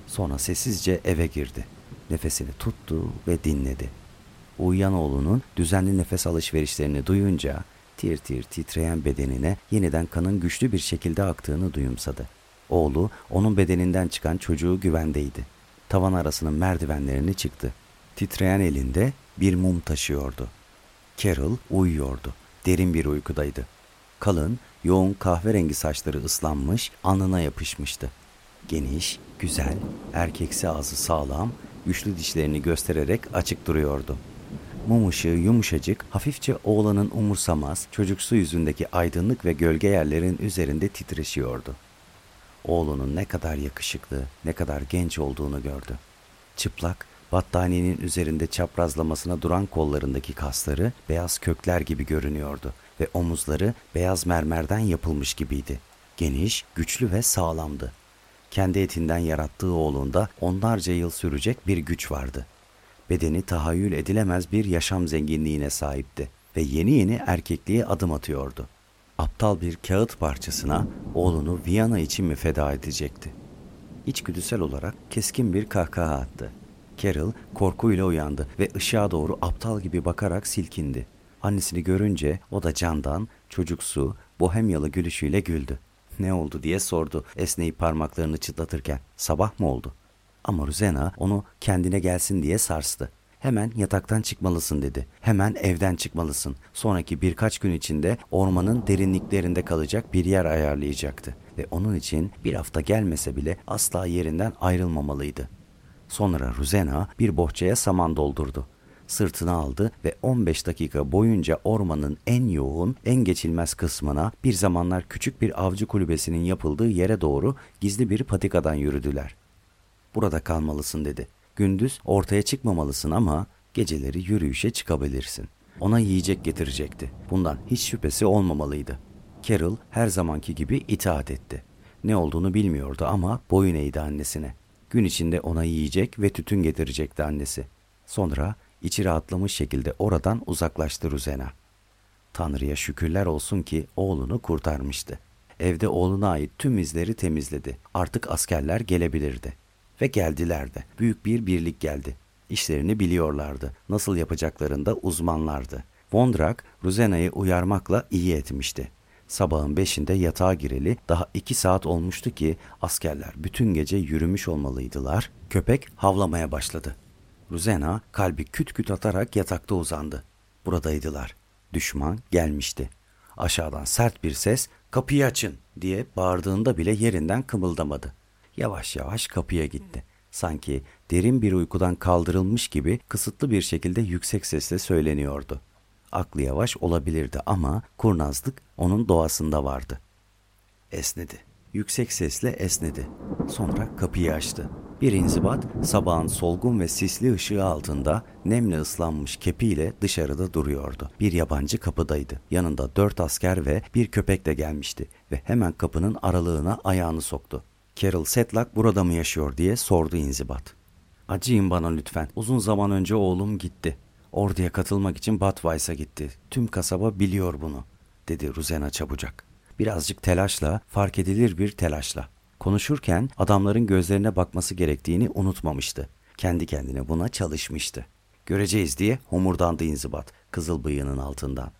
Sonra sessizce eve girdi. Nefesini tuttu ve dinledi. Uyuyan oğlunun düzenli nefes alışverişlerini duyunca tir tir titreyen bedenine yeniden kanın güçlü bir şekilde aktığını duyumsadı. Oğlu onun bedeninden çıkan çocuğu güvendeydi. Tavan arasının merdivenlerini çıktı. Titreyen elinde bir mum taşıyordu. Carol uyuyordu. Derin bir uykudaydı. Kalın, yoğun kahverengi saçları ıslanmış, alnına yapışmıştı. Geniş, güzel, erkeksi ağzı sağlam, güçlü dişlerini göstererek açık duruyordu. Mum ışığı yumuşacık, hafifçe oğlanın umursamaz, çocuksu yüzündeki aydınlık ve gölge yerlerin üzerinde titreşiyordu. Oğlunun ne kadar yakışıklı, ne kadar genç olduğunu gördü. Çıplak, battaniyenin üzerinde çaprazlamasına duran kollarındaki kasları beyaz kökler gibi görünüyordu ve omuzları beyaz mermerden yapılmış gibiydi. Geniş, güçlü ve sağlamdı. Kendi etinden yarattığı oğlunda onlarca yıl sürecek bir güç vardı. Bedeni tahayyül edilemez bir yaşam zenginliğine sahipti ve yeni yeni erkekliğe adım atıyordu. Aptal bir kağıt parçasına oğlunu Viyana için mi feda edecekti? İçgüdüsel olarak keskin bir kahkaha attı. Carol korkuyla uyandı ve ışığa doğru aptal gibi bakarak silkindi. Annesini görünce o da candan, çocuksu, bohemyalı gülüşüyle güldü. Ne oldu diye sordu esneyip parmaklarını çıtlatırken. Sabah mı oldu? Ama Ruzena onu kendine gelsin diye sarstı. Hemen yataktan çıkmalısın dedi. Hemen evden çıkmalısın. Sonraki birkaç gün içinde ormanın derinliklerinde kalacak bir yer ayarlayacaktı. Ve onun için bir hafta gelmese bile asla yerinden ayrılmamalıydı. Sonra Ruzena bir bohçaya saman doldurdu. Sırtına aldı ve 15 dakika boyunca ormanın en yoğun, en geçilmez kısmına bir zamanlar küçük bir avcı kulübesinin yapıldığı yere doğru gizli bir patikadan yürüdüler. Burada kalmalısın dedi. Gündüz ortaya çıkmamalısın ama geceleri yürüyüşe çıkabilirsin. Ona yiyecek getirecekti. Bundan hiç şüphesi olmamalıydı. Carol her zamanki gibi itaat etti. Ne olduğunu bilmiyordu ama boyun eğdi annesine. Gün içinde ona yiyecek ve tütün getirecekti annesi. Sonra içi rahatlamış şekilde oradan uzaklaştı Ruzena. Tanrı'ya şükürler olsun ki oğlunu kurtarmıştı. Evde oğluna ait tüm izleri temizledi. Artık askerler gelebilirdi. Ve geldiler de. Büyük bir birlik geldi. İşlerini biliyorlardı. Nasıl yapacaklarında uzmanlardı. Vondrak, Ruzena'yı uyarmakla iyi etmişti. Sabahın beşinde yatağa gireli daha iki saat olmuştu ki askerler bütün gece yürümüş olmalıydılar. Köpek havlamaya başladı. Ruzena kalbi küt küt atarak yatakta uzandı. Buradaydılar. Düşman gelmişti. Aşağıdan sert bir ses kapıyı açın diye bağırdığında bile yerinden kımıldamadı. Yavaş yavaş kapıya gitti. Sanki derin bir uykudan kaldırılmış gibi kısıtlı bir şekilde yüksek sesle söyleniyordu. Aklı yavaş olabilirdi ama kurnazlık onun doğasında vardı. Esnedi. Yüksek sesle esnedi. Sonra kapıyı açtı. Bir inzibat sabahın solgun ve sisli ışığı altında nemle ıslanmış kepiyle dışarıda duruyordu. Bir yabancı kapıdaydı. Yanında dört asker ve bir köpek de gelmişti ve hemen kapının aralığına ayağını soktu. Carol Sedlak burada mı yaşıyor diye sordu inzibat. Acıyın bana lütfen. Uzun zaman önce oğlum gitti. Orduya katılmak için Batweiss'a gitti. Tüm kasaba biliyor bunu, dedi Ruzena çabucak. Birazcık telaşla, fark edilir bir telaşla. Konuşurken adamların gözlerine bakması gerektiğini unutmamıştı. Kendi kendine buna çalışmıştı. Göreceğiz diye homurdandı inzibat kızıl bıyığının altından.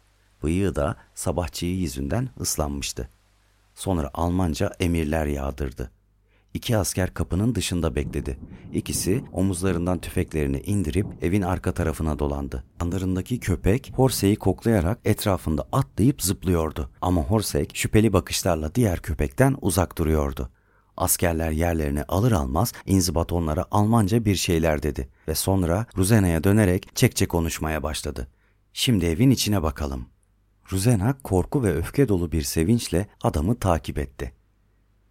Bıyığı da sabahçıyı yüzünden ıslanmıştı. Sonra Almanca emirler yağdırdı. İki asker kapının dışında bekledi. İkisi omuzlarından tüfeklerini indirip evin arka tarafına dolandı. Anlarındaki köpek Horse'yi koklayarak etrafında atlayıp zıplıyordu. Ama Horse şüpheli bakışlarla diğer köpekten uzak duruyordu. Askerler yerlerini alır almaz inzibat onlara Almanca bir şeyler dedi ve sonra Ruzena'ya dönerek çekçe konuşmaya başladı. Şimdi evin içine bakalım. Ruzena korku ve öfke dolu bir sevinçle adamı takip etti.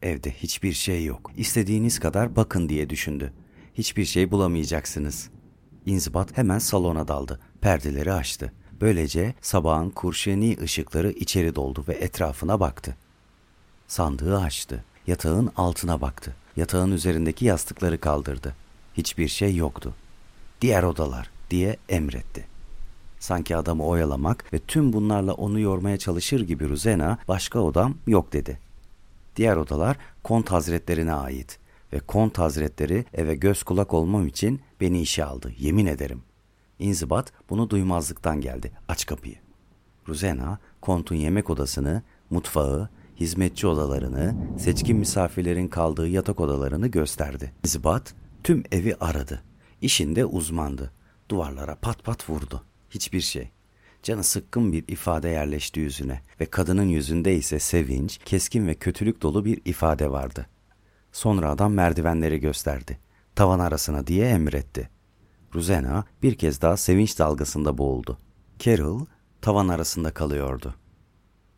Evde hiçbir şey yok. İstediğiniz kadar bakın diye düşündü. Hiçbir şey bulamayacaksınız. İnzibat hemen salona daldı. Perdeleri açtı. Böylece sabahın kurşeni ışıkları içeri doldu ve etrafına baktı. Sandığı açtı. Yatağın altına baktı. Yatağın üzerindeki yastıkları kaldırdı. Hiçbir şey yoktu. Diğer odalar diye emretti. Sanki adamı oyalamak ve tüm bunlarla onu yormaya çalışır gibi Ruzena başka odam yok dedi. Diğer odalar kont hazretlerine ait ve kont hazretleri eve göz kulak olmam için beni işe aldı yemin ederim. İnzibat bunu duymazlıktan geldi aç kapıyı. Ruzena kontun yemek odasını, mutfağı, hizmetçi odalarını, seçkin misafirlerin kaldığı yatak odalarını gösterdi. İnzibat tüm evi aradı. İşinde uzmandı. Duvarlara pat pat vurdu. Hiçbir şey. Canı sıkkın bir ifade yerleşti yüzüne ve kadının yüzünde ise sevinç, keskin ve kötülük dolu bir ifade vardı. Sonra adam merdivenleri gösterdi. Tavan arasına diye emretti. Ruzena bir kez daha sevinç dalgasında boğuldu. Carol tavan arasında kalıyordu.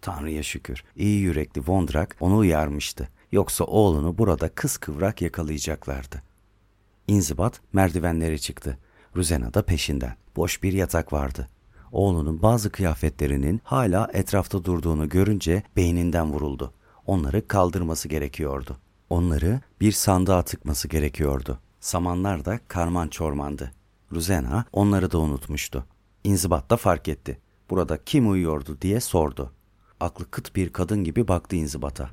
Tanrı'ya şükür. İyi yürekli Vondrak onu uyarmıştı. Yoksa oğlunu burada kıskıvrak yakalayacaklardı. İnzibat merdivenleri çıktı. Ruzena da peşinden. Boş bir yatak vardı oğlunun bazı kıyafetlerinin hala etrafta durduğunu görünce beyninden vuruldu. Onları kaldırması gerekiyordu. Onları bir sandığa tıkması gerekiyordu. Samanlar da karman çormandı. Ruzena onları da unutmuştu. İnzibat da fark etti. Burada kim uyuyordu diye sordu. Aklı kıt bir kadın gibi baktı inzibata.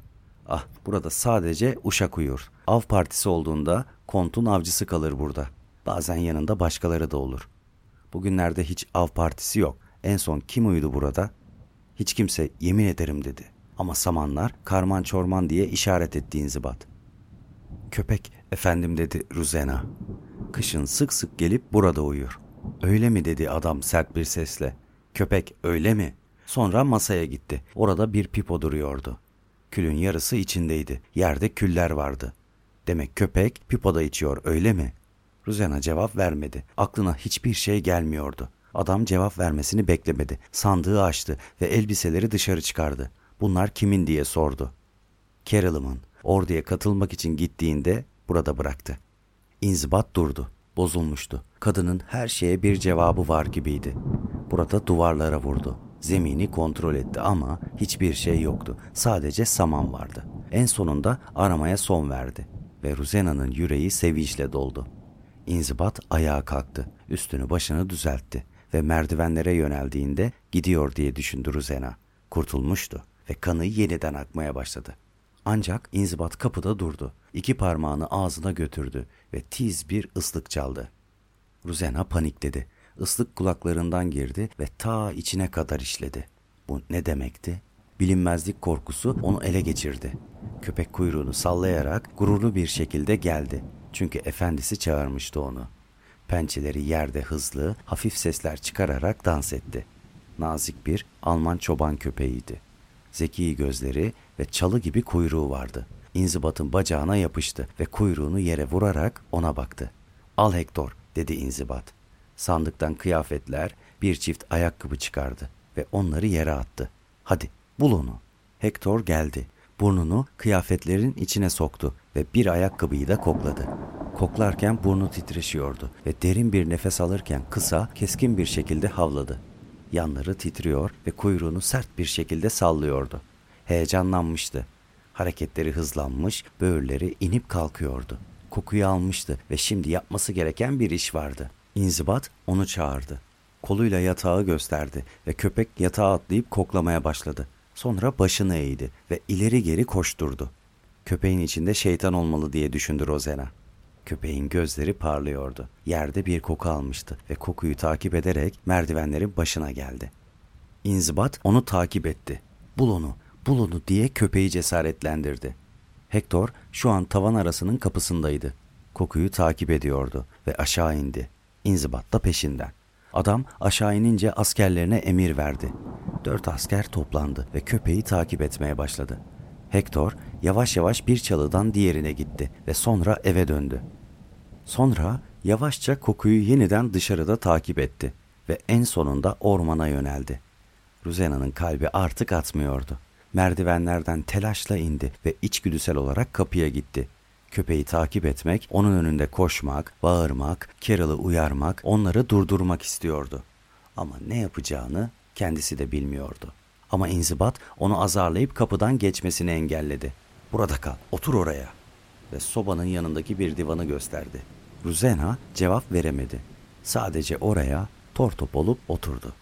Ah burada sadece uşak uyur. Av partisi olduğunda kontun avcısı kalır burada. Bazen yanında başkaları da olur. Bugünlerde hiç av partisi yok. En son kim uyudu burada? Hiç kimse yemin ederim dedi. Ama samanlar karman çorman diye işaret etti inzibat. Köpek Efendim dedi Ruzena. Kışın sık sık gelip burada uyur. Öyle mi dedi adam sert bir sesle. Köpek öyle mi? Sonra masaya gitti. Orada bir pipo duruyordu. Külün yarısı içindeydi. Yerde küller vardı. Demek köpek pipoda içiyor öyle mi? Ruzena cevap vermedi. Aklına hiçbir şey gelmiyordu. Adam cevap vermesini beklemedi. Sandığı açtı ve elbiseleri dışarı çıkardı. Bunlar kimin diye sordu. Carol'ımın orduya katılmak için gittiğinde burada bıraktı. İnzibat durdu. Bozulmuştu. Kadının her şeye bir cevabı var gibiydi. Burada duvarlara vurdu. Zemini kontrol etti ama hiçbir şey yoktu. Sadece saman vardı. En sonunda aramaya son verdi ve Ruzena'nın yüreği sevinçle doldu. İnzibat ayağa kalktı, üstünü başını düzeltti ve merdivenlere yöneldiğinde gidiyor diye düşündü Ruzena. Kurtulmuştu ve kanı yeniden akmaya başladı. Ancak inzibat kapıda durdu. İki parmağını ağzına götürdü ve tiz bir ıslık çaldı. Ruzena panikledi. Islık kulaklarından girdi ve ta içine kadar işledi. Bu ne demekti? Bilinmezlik korkusu onu ele geçirdi. Köpek kuyruğunu sallayarak gururlu bir şekilde geldi. Çünkü efendisi çağırmıştı onu. Pençeleri yerde hızlı, hafif sesler çıkararak dans etti. Nazik bir Alman çoban köpeğiydi. Zeki gözleri ve çalı gibi kuyruğu vardı. İnzibat'ın bacağına yapıştı ve kuyruğunu yere vurarak ona baktı. Al Hector dedi İnzibat. Sandıktan kıyafetler, bir çift ayakkabı çıkardı ve onları yere attı. Hadi bul onu. Hector geldi. Burnunu kıyafetlerin içine soktu ve bir ayakkabıyı da kokladı. Koklarken burnu titreşiyordu ve derin bir nefes alırken kısa, keskin bir şekilde havladı. Yanları titriyor ve kuyruğunu sert bir şekilde sallıyordu. Heyecanlanmıştı. Hareketleri hızlanmış, böğürleri inip kalkıyordu. Kokuyu almıştı ve şimdi yapması gereken bir iş vardı. İnzibat onu çağırdı. Koluyla yatağı gösterdi ve köpek yatağa atlayıp koklamaya başladı. Sonra başını eğdi ve ileri geri koşturdu. Köpeğin içinde şeytan olmalı diye düşündü Rosena. Köpeğin gözleri parlıyordu. Yerde bir koku almıştı ve kokuyu takip ederek merdivenlerin başına geldi. İnzibat onu takip etti. Bul onu, bul onu diye köpeği cesaretlendirdi. Hector şu an tavan arasının kapısındaydı. Kokuyu takip ediyordu ve aşağı indi. İnzibat da peşinden. Adam aşağı inince askerlerine emir verdi. Dört asker toplandı ve köpeği takip etmeye başladı. Hector yavaş yavaş bir çalıdan diğerine gitti ve sonra eve döndü. Sonra yavaşça kokuyu yeniden dışarıda takip etti ve en sonunda ormana yöneldi. Ruzena'nın kalbi artık atmıyordu. Merdivenlerden telaşla indi ve içgüdüsel olarak kapıya gitti. Köpeği takip etmek, onun önünde koşmak, bağırmak, Carol'ı uyarmak, onları durdurmak istiyordu. Ama ne yapacağını kendisi de bilmiyordu. Ama inzibat onu azarlayıp kapıdan geçmesini engelledi. Burada kal, otur oraya. Ve sobanın yanındaki bir divanı gösterdi. Ruzena cevap veremedi. Sadece oraya tortop olup oturdu.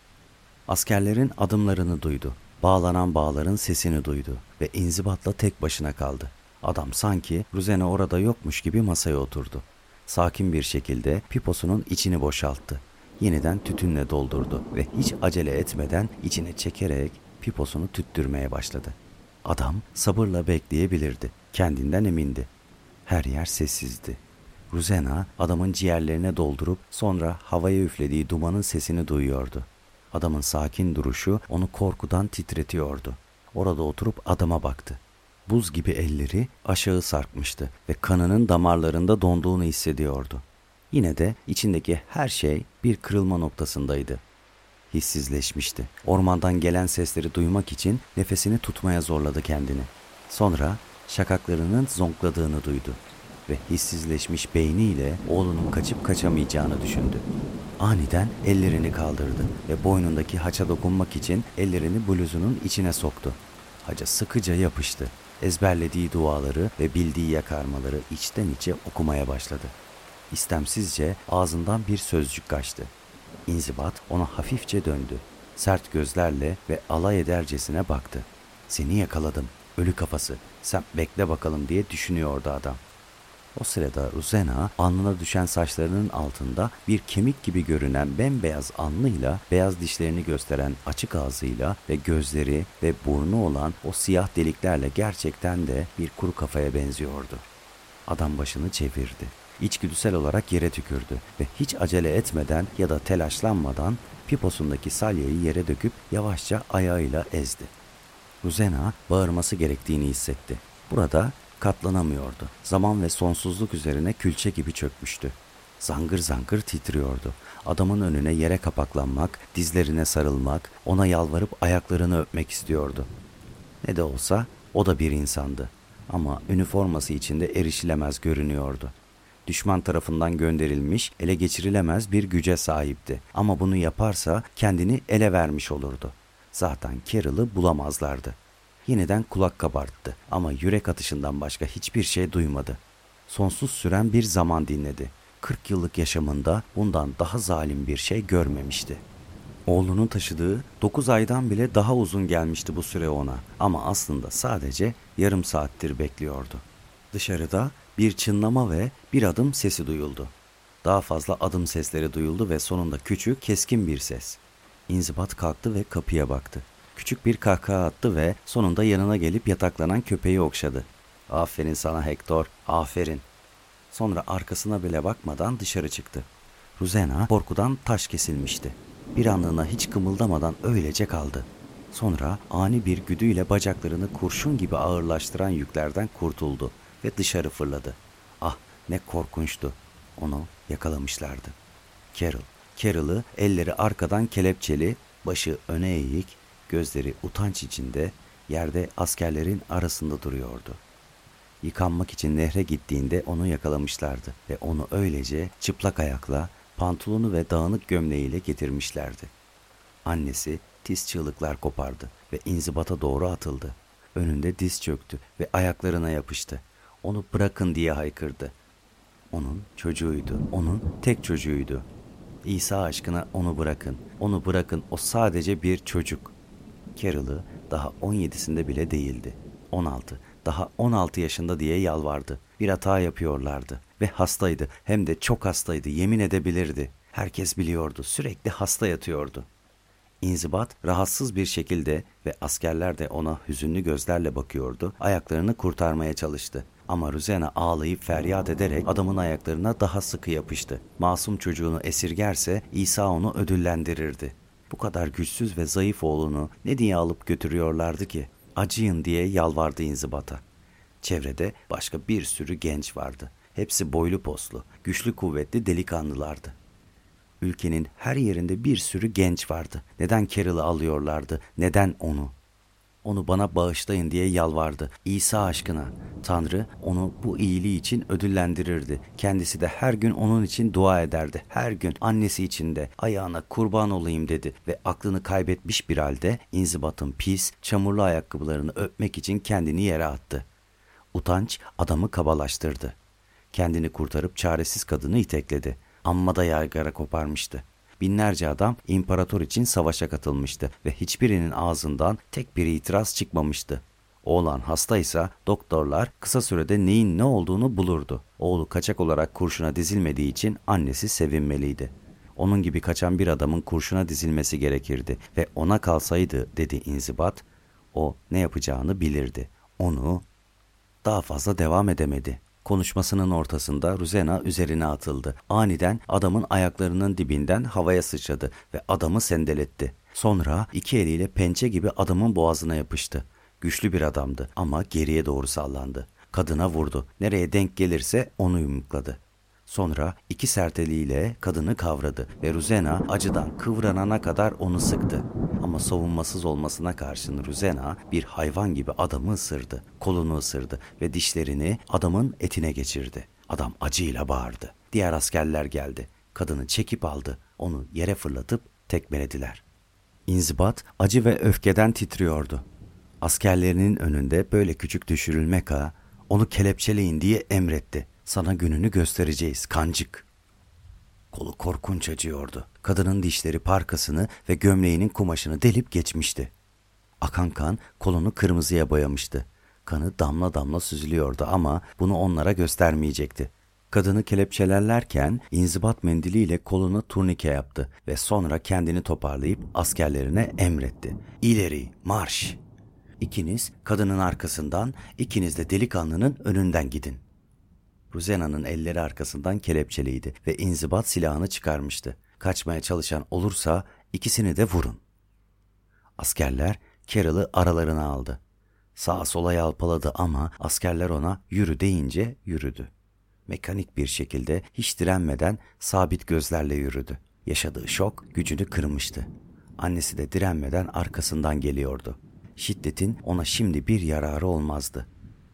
Askerlerin adımlarını duydu. Bağlanan bağların sesini duydu ve inzibatla tek başına kaldı. Adam sanki Ruzena orada yokmuş gibi masaya oturdu. Sakin bir şekilde piposunun içini boşalttı. Yeniden tütünle doldurdu ve hiç acele etmeden içine çekerek piposunu tüttürmeye başladı. Adam sabırla bekleyebilirdi. Kendinden emindi. Her yer sessizdi. Ruzena adamın ciğerlerine doldurup sonra havaya üflediği dumanın sesini duyuyordu. Adamın sakin duruşu onu korkudan titretiyordu. Orada oturup adama baktı. Buz gibi elleri aşağı sarkmıştı ve kanının damarlarında donduğunu hissediyordu. Yine de içindeki her şey bir kırılma noktasındaydı. Hissizleşmişti. Ormandan gelen sesleri duymak için nefesini tutmaya zorladı kendini. Sonra şakaklarının zonkladığını duydu ve hissizleşmiş beyniyle oğlunun kaçıp kaçamayacağını düşündü. Aniden ellerini kaldırdı ve boynundaki haça dokunmak için ellerini bluzunun içine soktu. Haca sıkıca yapıştı. Ezberlediği duaları ve bildiği yakarmaları içten içe okumaya başladı. İstemsizce ağzından bir sözcük kaçtı. İnzibat ona hafifçe döndü. Sert gözlerle ve alay edercesine baktı. Seni yakaladım, ölü kafası. Sen bekle bakalım diye düşünüyordu adam. O sırada Ruzena alnına düşen saçlarının altında bir kemik gibi görünen bembeyaz alnıyla beyaz dişlerini gösteren açık ağzıyla ve gözleri ve burnu olan o siyah deliklerle gerçekten de bir kuru kafaya benziyordu. Adam başını çevirdi. İçgüdüsel olarak yere tükürdü ve hiç acele etmeden ya da telaşlanmadan piposundaki salyayı yere döküp yavaşça ayağıyla ezdi. Ruzena bağırması gerektiğini hissetti. Burada katlanamıyordu. Zaman ve sonsuzluk üzerine külçe gibi çökmüştü. Zangır zangır titriyordu. Adamın önüne yere kapaklanmak, dizlerine sarılmak, ona yalvarıp ayaklarını öpmek istiyordu. Ne de olsa o da bir insandı. Ama üniforması içinde erişilemez görünüyordu. Düşman tarafından gönderilmiş, ele geçirilemez bir güce sahipti. Ama bunu yaparsa kendini ele vermiş olurdu. Zaten Carroll'ı bulamazlardı. Yeniden kulak kabarttı ama yürek atışından başka hiçbir şey duymadı. Sonsuz süren bir zaman dinledi. 40 yıllık yaşamında bundan daha zalim bir şey görmemişti. Oğlunun taşıdığı 9 aydan bile daha uzun gelmişti bu süre ona ama aslında sadece yarım saattir bekliyordu. Dışarıda bir çınlama ve bir adım sesi duyuldu. Daha fazla adım sesleri duyuldu ve sonunda küçük, keskin bir ses. İnzibat kalktı ve kapıya baktı. Küçük bir kahkaha attı ve sonunda yanına gelip yataklanan köpeği okşadı. Aferin sana Hector, aferin. Sonra arkasına bile bakmadan dışarı çıktı. Ruzena korkudan taş kesilmişti. Bir anlığına hiç kımıldamadan öylece kaldı. Sonra ani bir güdüyle bacaklarını kurşun gibi ağırlaştıran yüklerden kurtuldu ve dışarı fırladı. Ah ne korkunçtu. Onu yakalamışlardı. Carol, Carol'ı elleri arkadan kelepçeli, başı öne eğik, gözleri utanç içinde yerde askerlerin arasında duruyordu. Yıkanmak için nehre gittiğinde onu yakalamışlardı ve onu öylece çıplak ayakla, pantolonu ve dağınık gömleğiyle getirmişlerdi. Annesi tiz çığlıklar kopardı ve inzibata doğru atıldı. Önünde diz çöktü ve ayaklarına yapıştı. Onu bırakın diye haykırdı. Onun çocuğuydu. Onun tek çocuğuydu. İsa aşkına onu bırakın. Onu bırakın. O sadece bir çocuk. Carol'ı daha 17'sinde bile değildi. 16. Daha 16 yaşında diye yalvardı. Bir hata yapıyorlardı. Ve hastaydı. Hem de çok hastaydı. Yemin edebilirdi. Herkes biliyordu. Sürekli hasta yatıyordu. İnzibat rahatsız bir şekilde ve askerler de ona hüzünlü gözlerle bakıyordu. Ayaklarını kurtarmaya çalıştı. Ama Ruzena ağlayıp feryat ederek adamın ayaklarına daha sıkı yapıştı. Masum çocuğunu esirgerse İsa onu ödüllendirirdi. Bu kadar güçsüz ve zayıf oğlunu ne diye alıp götürüyorlardı ki? Acıyın diye yalvardı inzibata. Çevrede başka bir sürü genç vardı. Hepsi boylu poslu, güçlü kuvvetli delikanlılardı. Ülkenin her yerinde bir sürü genç vardı. Neden Carol'ı alıyorlardı? Neden onu? Onu bana bağışlayın diye yalvardı. İsa aşkına. Tanrı onu bu iyiliği için ödüllendirirdi. Kendisi de her gün onun için dua ederdi. Her gün annesi için de ayağına kurban olayım dedi ve aklını kaybetmiş bir halde inzibatın pis, çamurlu ayakkabılarını öpmek için kendini yere attı. Utanç adamı kabalaştırdı. Kendini kurtarıp çaresiz kadını itekledi. Amma da yaygara koparmıştı. Binlerce adam imparator için savaşa katılmıştı ve hiçbirinin ağzından tek bir itiraz çıkmamıştı. Oğlan hastaysa doktorlar kısa sürede neyin ne olduğunu bulurdu. Oğlu kaçak olarak kurşuna dizilmediği için annesi sevinmeliydi. Onun gibi kaçan bir adamın kurşuna dizilmesi gerekirdi ve ona kalsaydı dedi inzibat, o ne yapacağını bilirdi. Onu daha fazla devam edemedi. Konuşmasının ortasında Ruzena üzerine atıldı. Aniden adamın ayaklarının dibinden havaya sıçradı ve adamı sendeletti. Sonra iki eliyle pençe gibi adamın boğazına yapıştı. Güçlü bir adamdı ama geriye doğru sallandı. Kadına vurdu. Nereye denk gelirse onu yumrukladı. Sonra iki sert eliyle kadını kavradı ve Ruzena acıdan kıvranana kadar onu sıktı. Ama savunmasız olmasına karşın Ruzena bir hayvan gibi adamı ısırdı. Kolunu ısırdı ve dişlerini adamın etine geçirdi. Adam acıyla bağırdı. Diğer askerler geldi. Kadını çekip aldı. Onu yere fırlatıp tekmelediler. İnzibat acı ve öfkeden titriyordu. Askerlerinin önünde böyle küçük düşürülmek ha, onu kelepçeleyin diye emretti. Sana gününü göstereceğiz kancık. Kolu korkunç acıyordu. Kadının dişleri parkasını ve gömleğinin kumaşını delip geçmişti. Akan kan kolunu kırmızıya boyamıştı. Kanı damla damla süzülüyordu ama bunu onlara göstermeyecekti. Kadını kelepçelerlerken inzibat mendiliyle koluna turnike yaptı ve sonra kendini toparlayıp askerlerine emretti. İleri, marş! İkiniz kadının arkasından, ikiniz de delikanlının önünden gidin.'' Ruzena'nın elleri arkasından kelepçeliydi ve inzibat silahını çıkarmıştı. Kaçmaya çalışan olursa ikisini de vurun. Askerler Carol'ı aralarına aldı. Sağa sola yalpaladı ama askerler ona yürü deyince yürüdü. Mekanik bir şekilde hiç direnmeden sabit gözlerle yürüdü. Yaşadığı şok gücünü kırmıştı. Annesi de direnmeden arkasından geliyordu. Şiddetin ona şimdi bir yararı olmazdı.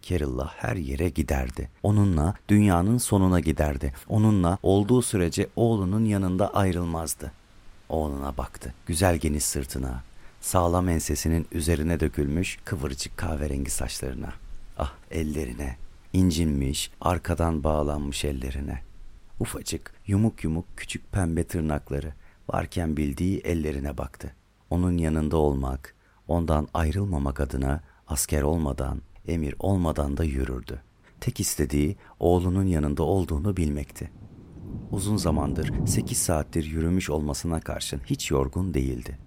Carol'la her yere giderdi. Onunla dünyanın sonuna giderdi. Onunla olduğu sürece oğlunun yanında ayrılmazdı. Oğluna baktı. Güzel geniş sırtına, sağlam ensesinin üzerine dökülmüş kıvırcık kahverengi saçlarına. Ah ellerine, incinmiş, arkadan bağlanmış ellerine. Ufacık, yumuk yumuk küçük pembe tırnakları varken bildiği ellerine baktı. Onun yanında olmak, ondan ayrılmamak adına asker olmadan, emir olmadan da yürürdü. Tek istediği oğlunun yanında olduğunu bilmekti. Uzun zamandır sekiz saattir yürümüş olmasına karşın hiç yorgun değildi.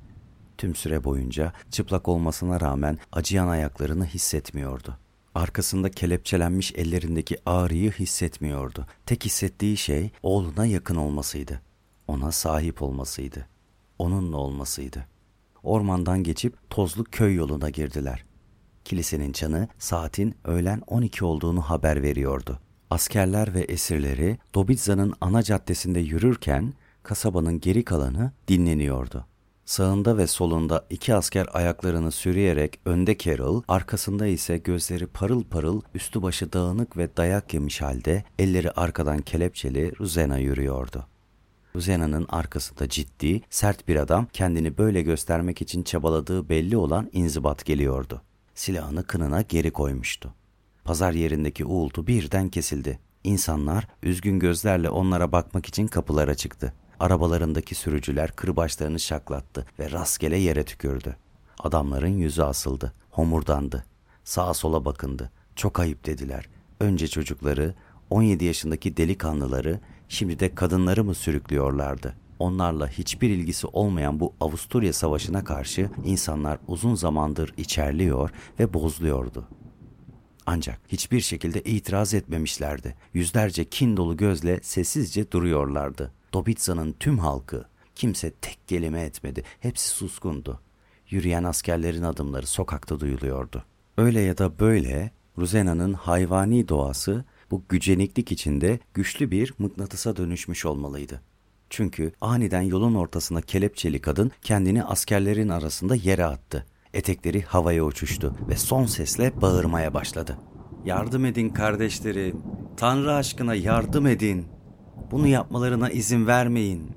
Tüm süre boyunca çıplak olmasına rağmen acıyan ayaklarını hissetmiyordu. Arkasında kelepçelenmiş ellerindeki ağrıyı hissetmiyordu. Tek hissettiği şey oğluna yakın olmasıydı. Ona sahip olmasıydı. Onunla olmasıydı. Ormandan geçip tozlu köy yoluna girdiler. Kilisenin çanı saatin öğlen 12 olduğunu haber veriyordu. Askerler ve esirleri Dobitza'nın ana caddesinde yürürken kasabanın geri kalanı dinleniyordu. Sağında ve solunda iki asker ayaklarını sürüyerek önde Carol, arkasında ise gözleri parıl parıl, üstü başı dağınık ve dayak yemiş halde elleri arkadan kelepçeli Ruzena yürüyordu. Ruzena'nın arkasında ciddi, sert bir adam kendini böyle göstermek için çabaladığı belli olan inzibat geliyordu. Silahını kınına geri koymuştu. Pazar yerindeki uğultu birden kesildi. İnsanlar üzgün gözlerle onlara bakmak için kapılara çıktı. Arabalarındaki sürücüler kırbaçlarını şaklattı ve rastgele yere tükürdü. Adamların yüzü asıldı, homurdandı. Sağa sola bakındı. Çok ayıp dediler. Önce çocukları, 17 yaşındaki delikanlıları, şimdi de kadınları mı sürüklüyorlardı? Onlarla hiçbir ilgisi olmayan bu Avusturya Savaşı'na karşı insanlar uzun zamandır içerliyor ve bozluyordu. Ancak hiçbir şekilde itiraz etmemişlerdi. Yüzlerce kin dolu gözle sessizce duruyorlardı. Dobitza'nın tüm halkı, kimse tek kelime etmedi, hepsi suskundu. Yürüyen askerlerin adımları sokakta duyuluyordu. Öyle ya da böyle Ruzena'nın hayvani doğası bu güceniklik içinde güçlü bir mıknatısa dönüşmüş olmalıydı. Çünkü aniden yolun ortasına kelepçeli kadın kendini askerlerin arasında yere attı. Etekleri havaya uçuştu ve son sesle bağırmaya başladı. Yardım edin kardeşlerim. Tanrı aşkına yardım edin. Bunu yapmalarına izin vermeyin.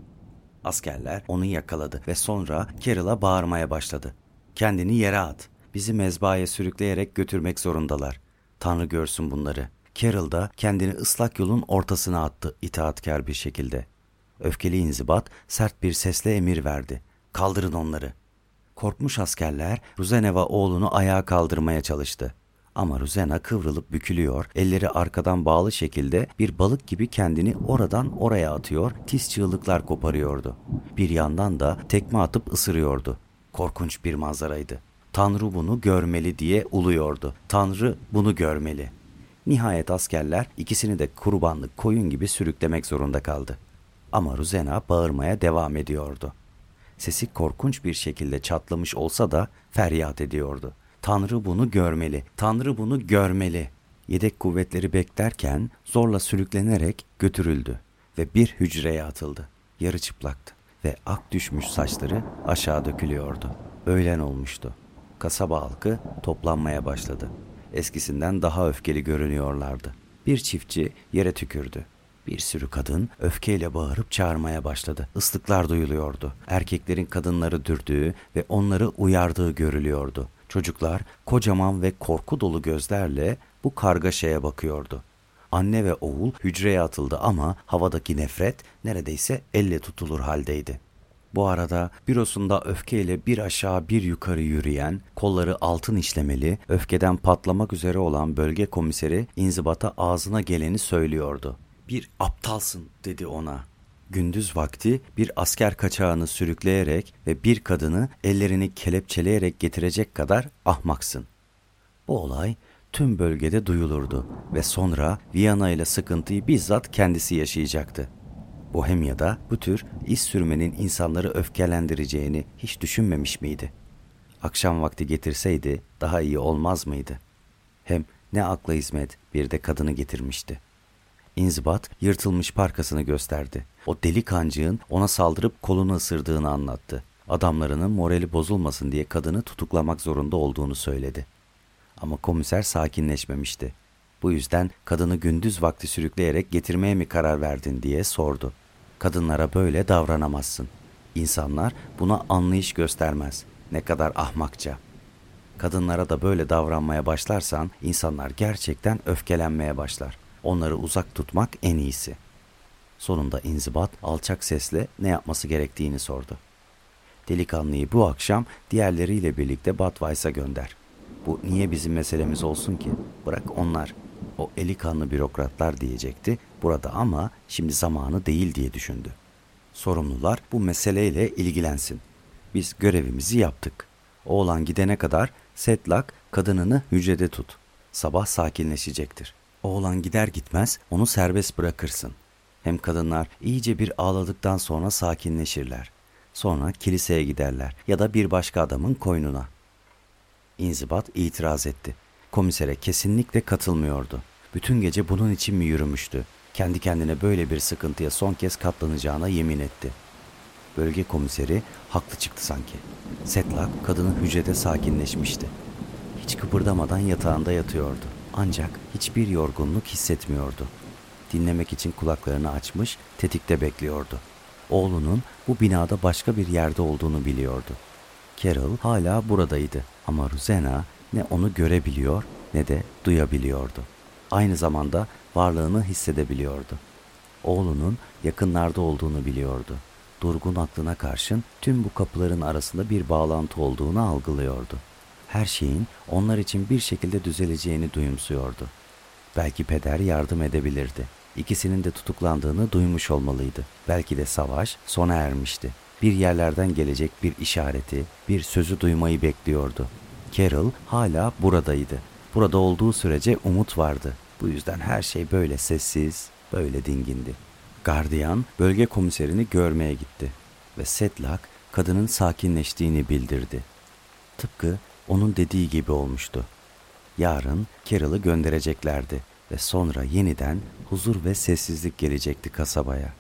Askerler onu yakaladı ve sonra Carol'a bağırmaya başladı. Kendini yere at. Bizi mezbahaya sürükleyerek götürmek zorundalar. Tanrı görsün bunları. Carol da kendini ıslak yolun ortasına attı itaatkar bir şekilde. Öfkeli inzibat sert bir sesle emir verdi. Kaldırın onları. Korkmuş askerler Ruzeneva oğlunu ayağa kaldırmaya çalıştı. Ama Ruzena kıvrılıp bükülüyor, elleri arkadan bağlı şekilde bir balık gibi kendini oradan oraya atıyor, tiz çığlıklar koparıyordu. Bir yandan da tekme atıp ısırıyordu. Korkunç bir manzaraydı. Tanrı bunu görmeli diye uluyordu. Tanrı bunu görmeli. Nihayet askerler ikisini de kurbanlık koyun gibi sürüklemek zorunda kaldı. Ama Ruzena bağırmaya devam ediyordu. Sesi korkunç bir şekilde çatlamış olsa da feryat ediyordu. Tanrı bunu görmeli, Tanrı bunu görmeli. Yedek kuvvetleri beklerken zorla sürüklenerek götürüldü ve bir hücreye atıldı. Yarı çıplaktı ve ak düşmüş saçları aşağı dökülüyordu. Öğlen olmuştu. Kasaba halkı toplanmaya başladı. Eskisinden daha öfkeli görünüyorlardı. Bir çiftçi yere tükürdü. Bir sürü kadın öfkeyle bağırıp çağırmaya başladı. Islıklar duyuluyordu. Erkeklerin kadınları dürdüğü ve onları uyardığı görülüyordu. Çocuklar kocaman ve korku dolu gözlerle bu kargaşaya bakıyordu. Anne ve oğul hücreye atıldı ama havadaki nefret neredeyse elle tutulur haldeydi. Bu arada bürosunda öfkeyle bir aşağı bir yukarı yürüyen, kolları altın işlemeli, öfkeden patlamak üzere olan bölge komiseri inzibata ağzına geleni söylüyordu. Bir aptalsın dedi ona. Gündüz vakti bir asker kaçağını sürükleyerek ve bir kadını ellerini kelepçeleyerek getirecek kadar ahmaksın. Bu olay tüm bölgede duyulurdu ve sonra Viyana ile sıkıntıyı bizzat kendisi yaşayacaktı. Bohemya'da bu tür iş sürmenin insanları öfkelendireceğini hiç düşünmemiş miydi? Akşam vakti getirseydi daha iyi olmaz mıydı? Hem ne akla hizmet bir de kadını getirmişti. İnzibat yırtılmış parkasını gösterdi. O deli kancığın ona saldırıp kolunu ısırdığını anlattı. Adamlarının morali bozulmasın diye kadını tutuklamak zorunda olduğunu söyledi. Ama komiser sakinleşmemişti. Bu yüzden kadını gündüz vakti sürükleyerek getirmeye mi karar verdin diye sordu. Kadınlara böyle davranamazsın. İnsanlar buna anlayış göstermez. Ne kadar ahmakça. Kadınlara da böyle davranmaya başlarsan insanlar gerçekten öfkelenmeye başlar. Onları uzak tutmak en iyisi. Sonunda inzibat alçak sesle ne yapması gerektiğini sordu. Delikanlıyı bu akşam diğerleriyle birlikte Budweis'a gönder. Bu niye bizim meselemiz olsun ki? Bırak onlar. O eli kanlı bürokratlar diyecekti burada ama şimdi zamanı değil diye düşündü. Sorumlular bu meseleyle ilgilensin. Biz görevimizi yaptık. Oğlan gidene kadar Setlak kadınını hücrede tut. Sabah sakinleşecektir. Oğlan gider gitmez onu serbest bırakırsın. Hem kadınlar iyice bir ağladıktan sonra sakinleşirler. Sonra kiliseye giderler ya da bir başka adamın koynuna. İnzibat itiraz etti. Komisere kesinlikle katılmıyordu. Bütün gece bunun için mi yürümüştü? Kendi kendine böyle bir sıkıntıya son kez katlanacağına yemin etti. Bölge komiseri haklı çıktı sanki. Setlak kadının hücrede sakinleşmişti. Hiç kıpırdamadan yatağında yatıyordu. Ancak hiçbir yorgunluk hissetmiyordu. Dinlemek için kulaklarını açmış, tetikte bekliyordu. Oğlunun bu binada başka bir yerde olduğunu biliyordu. Carol hala buradaydı ama Ruzena ne onu görebiliyor ne de duyabiliyordu. Aynı zamanda varlığını hissedebiliyordu. Oğlunun yakınlarda olduğunu biliyordu. Durgun aklına karşın tüm bu kapıların arasında bir bağlantı olduğunu algılıyordu. Her şeyin onlar için bir şekilde düzeleceğini duyumsuyordu. Belki peder yardım edebilirdi. İkisinin de tutuklandığını duymuş olmalıydı. Belki de savaş sona ermişti. Bir yerlerden gelecek bir işareti, bir sözü duymayı bekliyordu. Carol hala buradaydı. Burada olduğu sürece umut vardı. Bu yüzden her şey böyle sessiz, böyle dingindi. Gardiyan bölge komiserini görmeye gitti ve Setlak kadının sakinleştiğini bildirdi. Tıpkı onun dediği gibi olmuştu. Yarın Carol'ı göndereceklerdi ve sonra yeniden huzur ve sessizlik gelecekti kasabaya.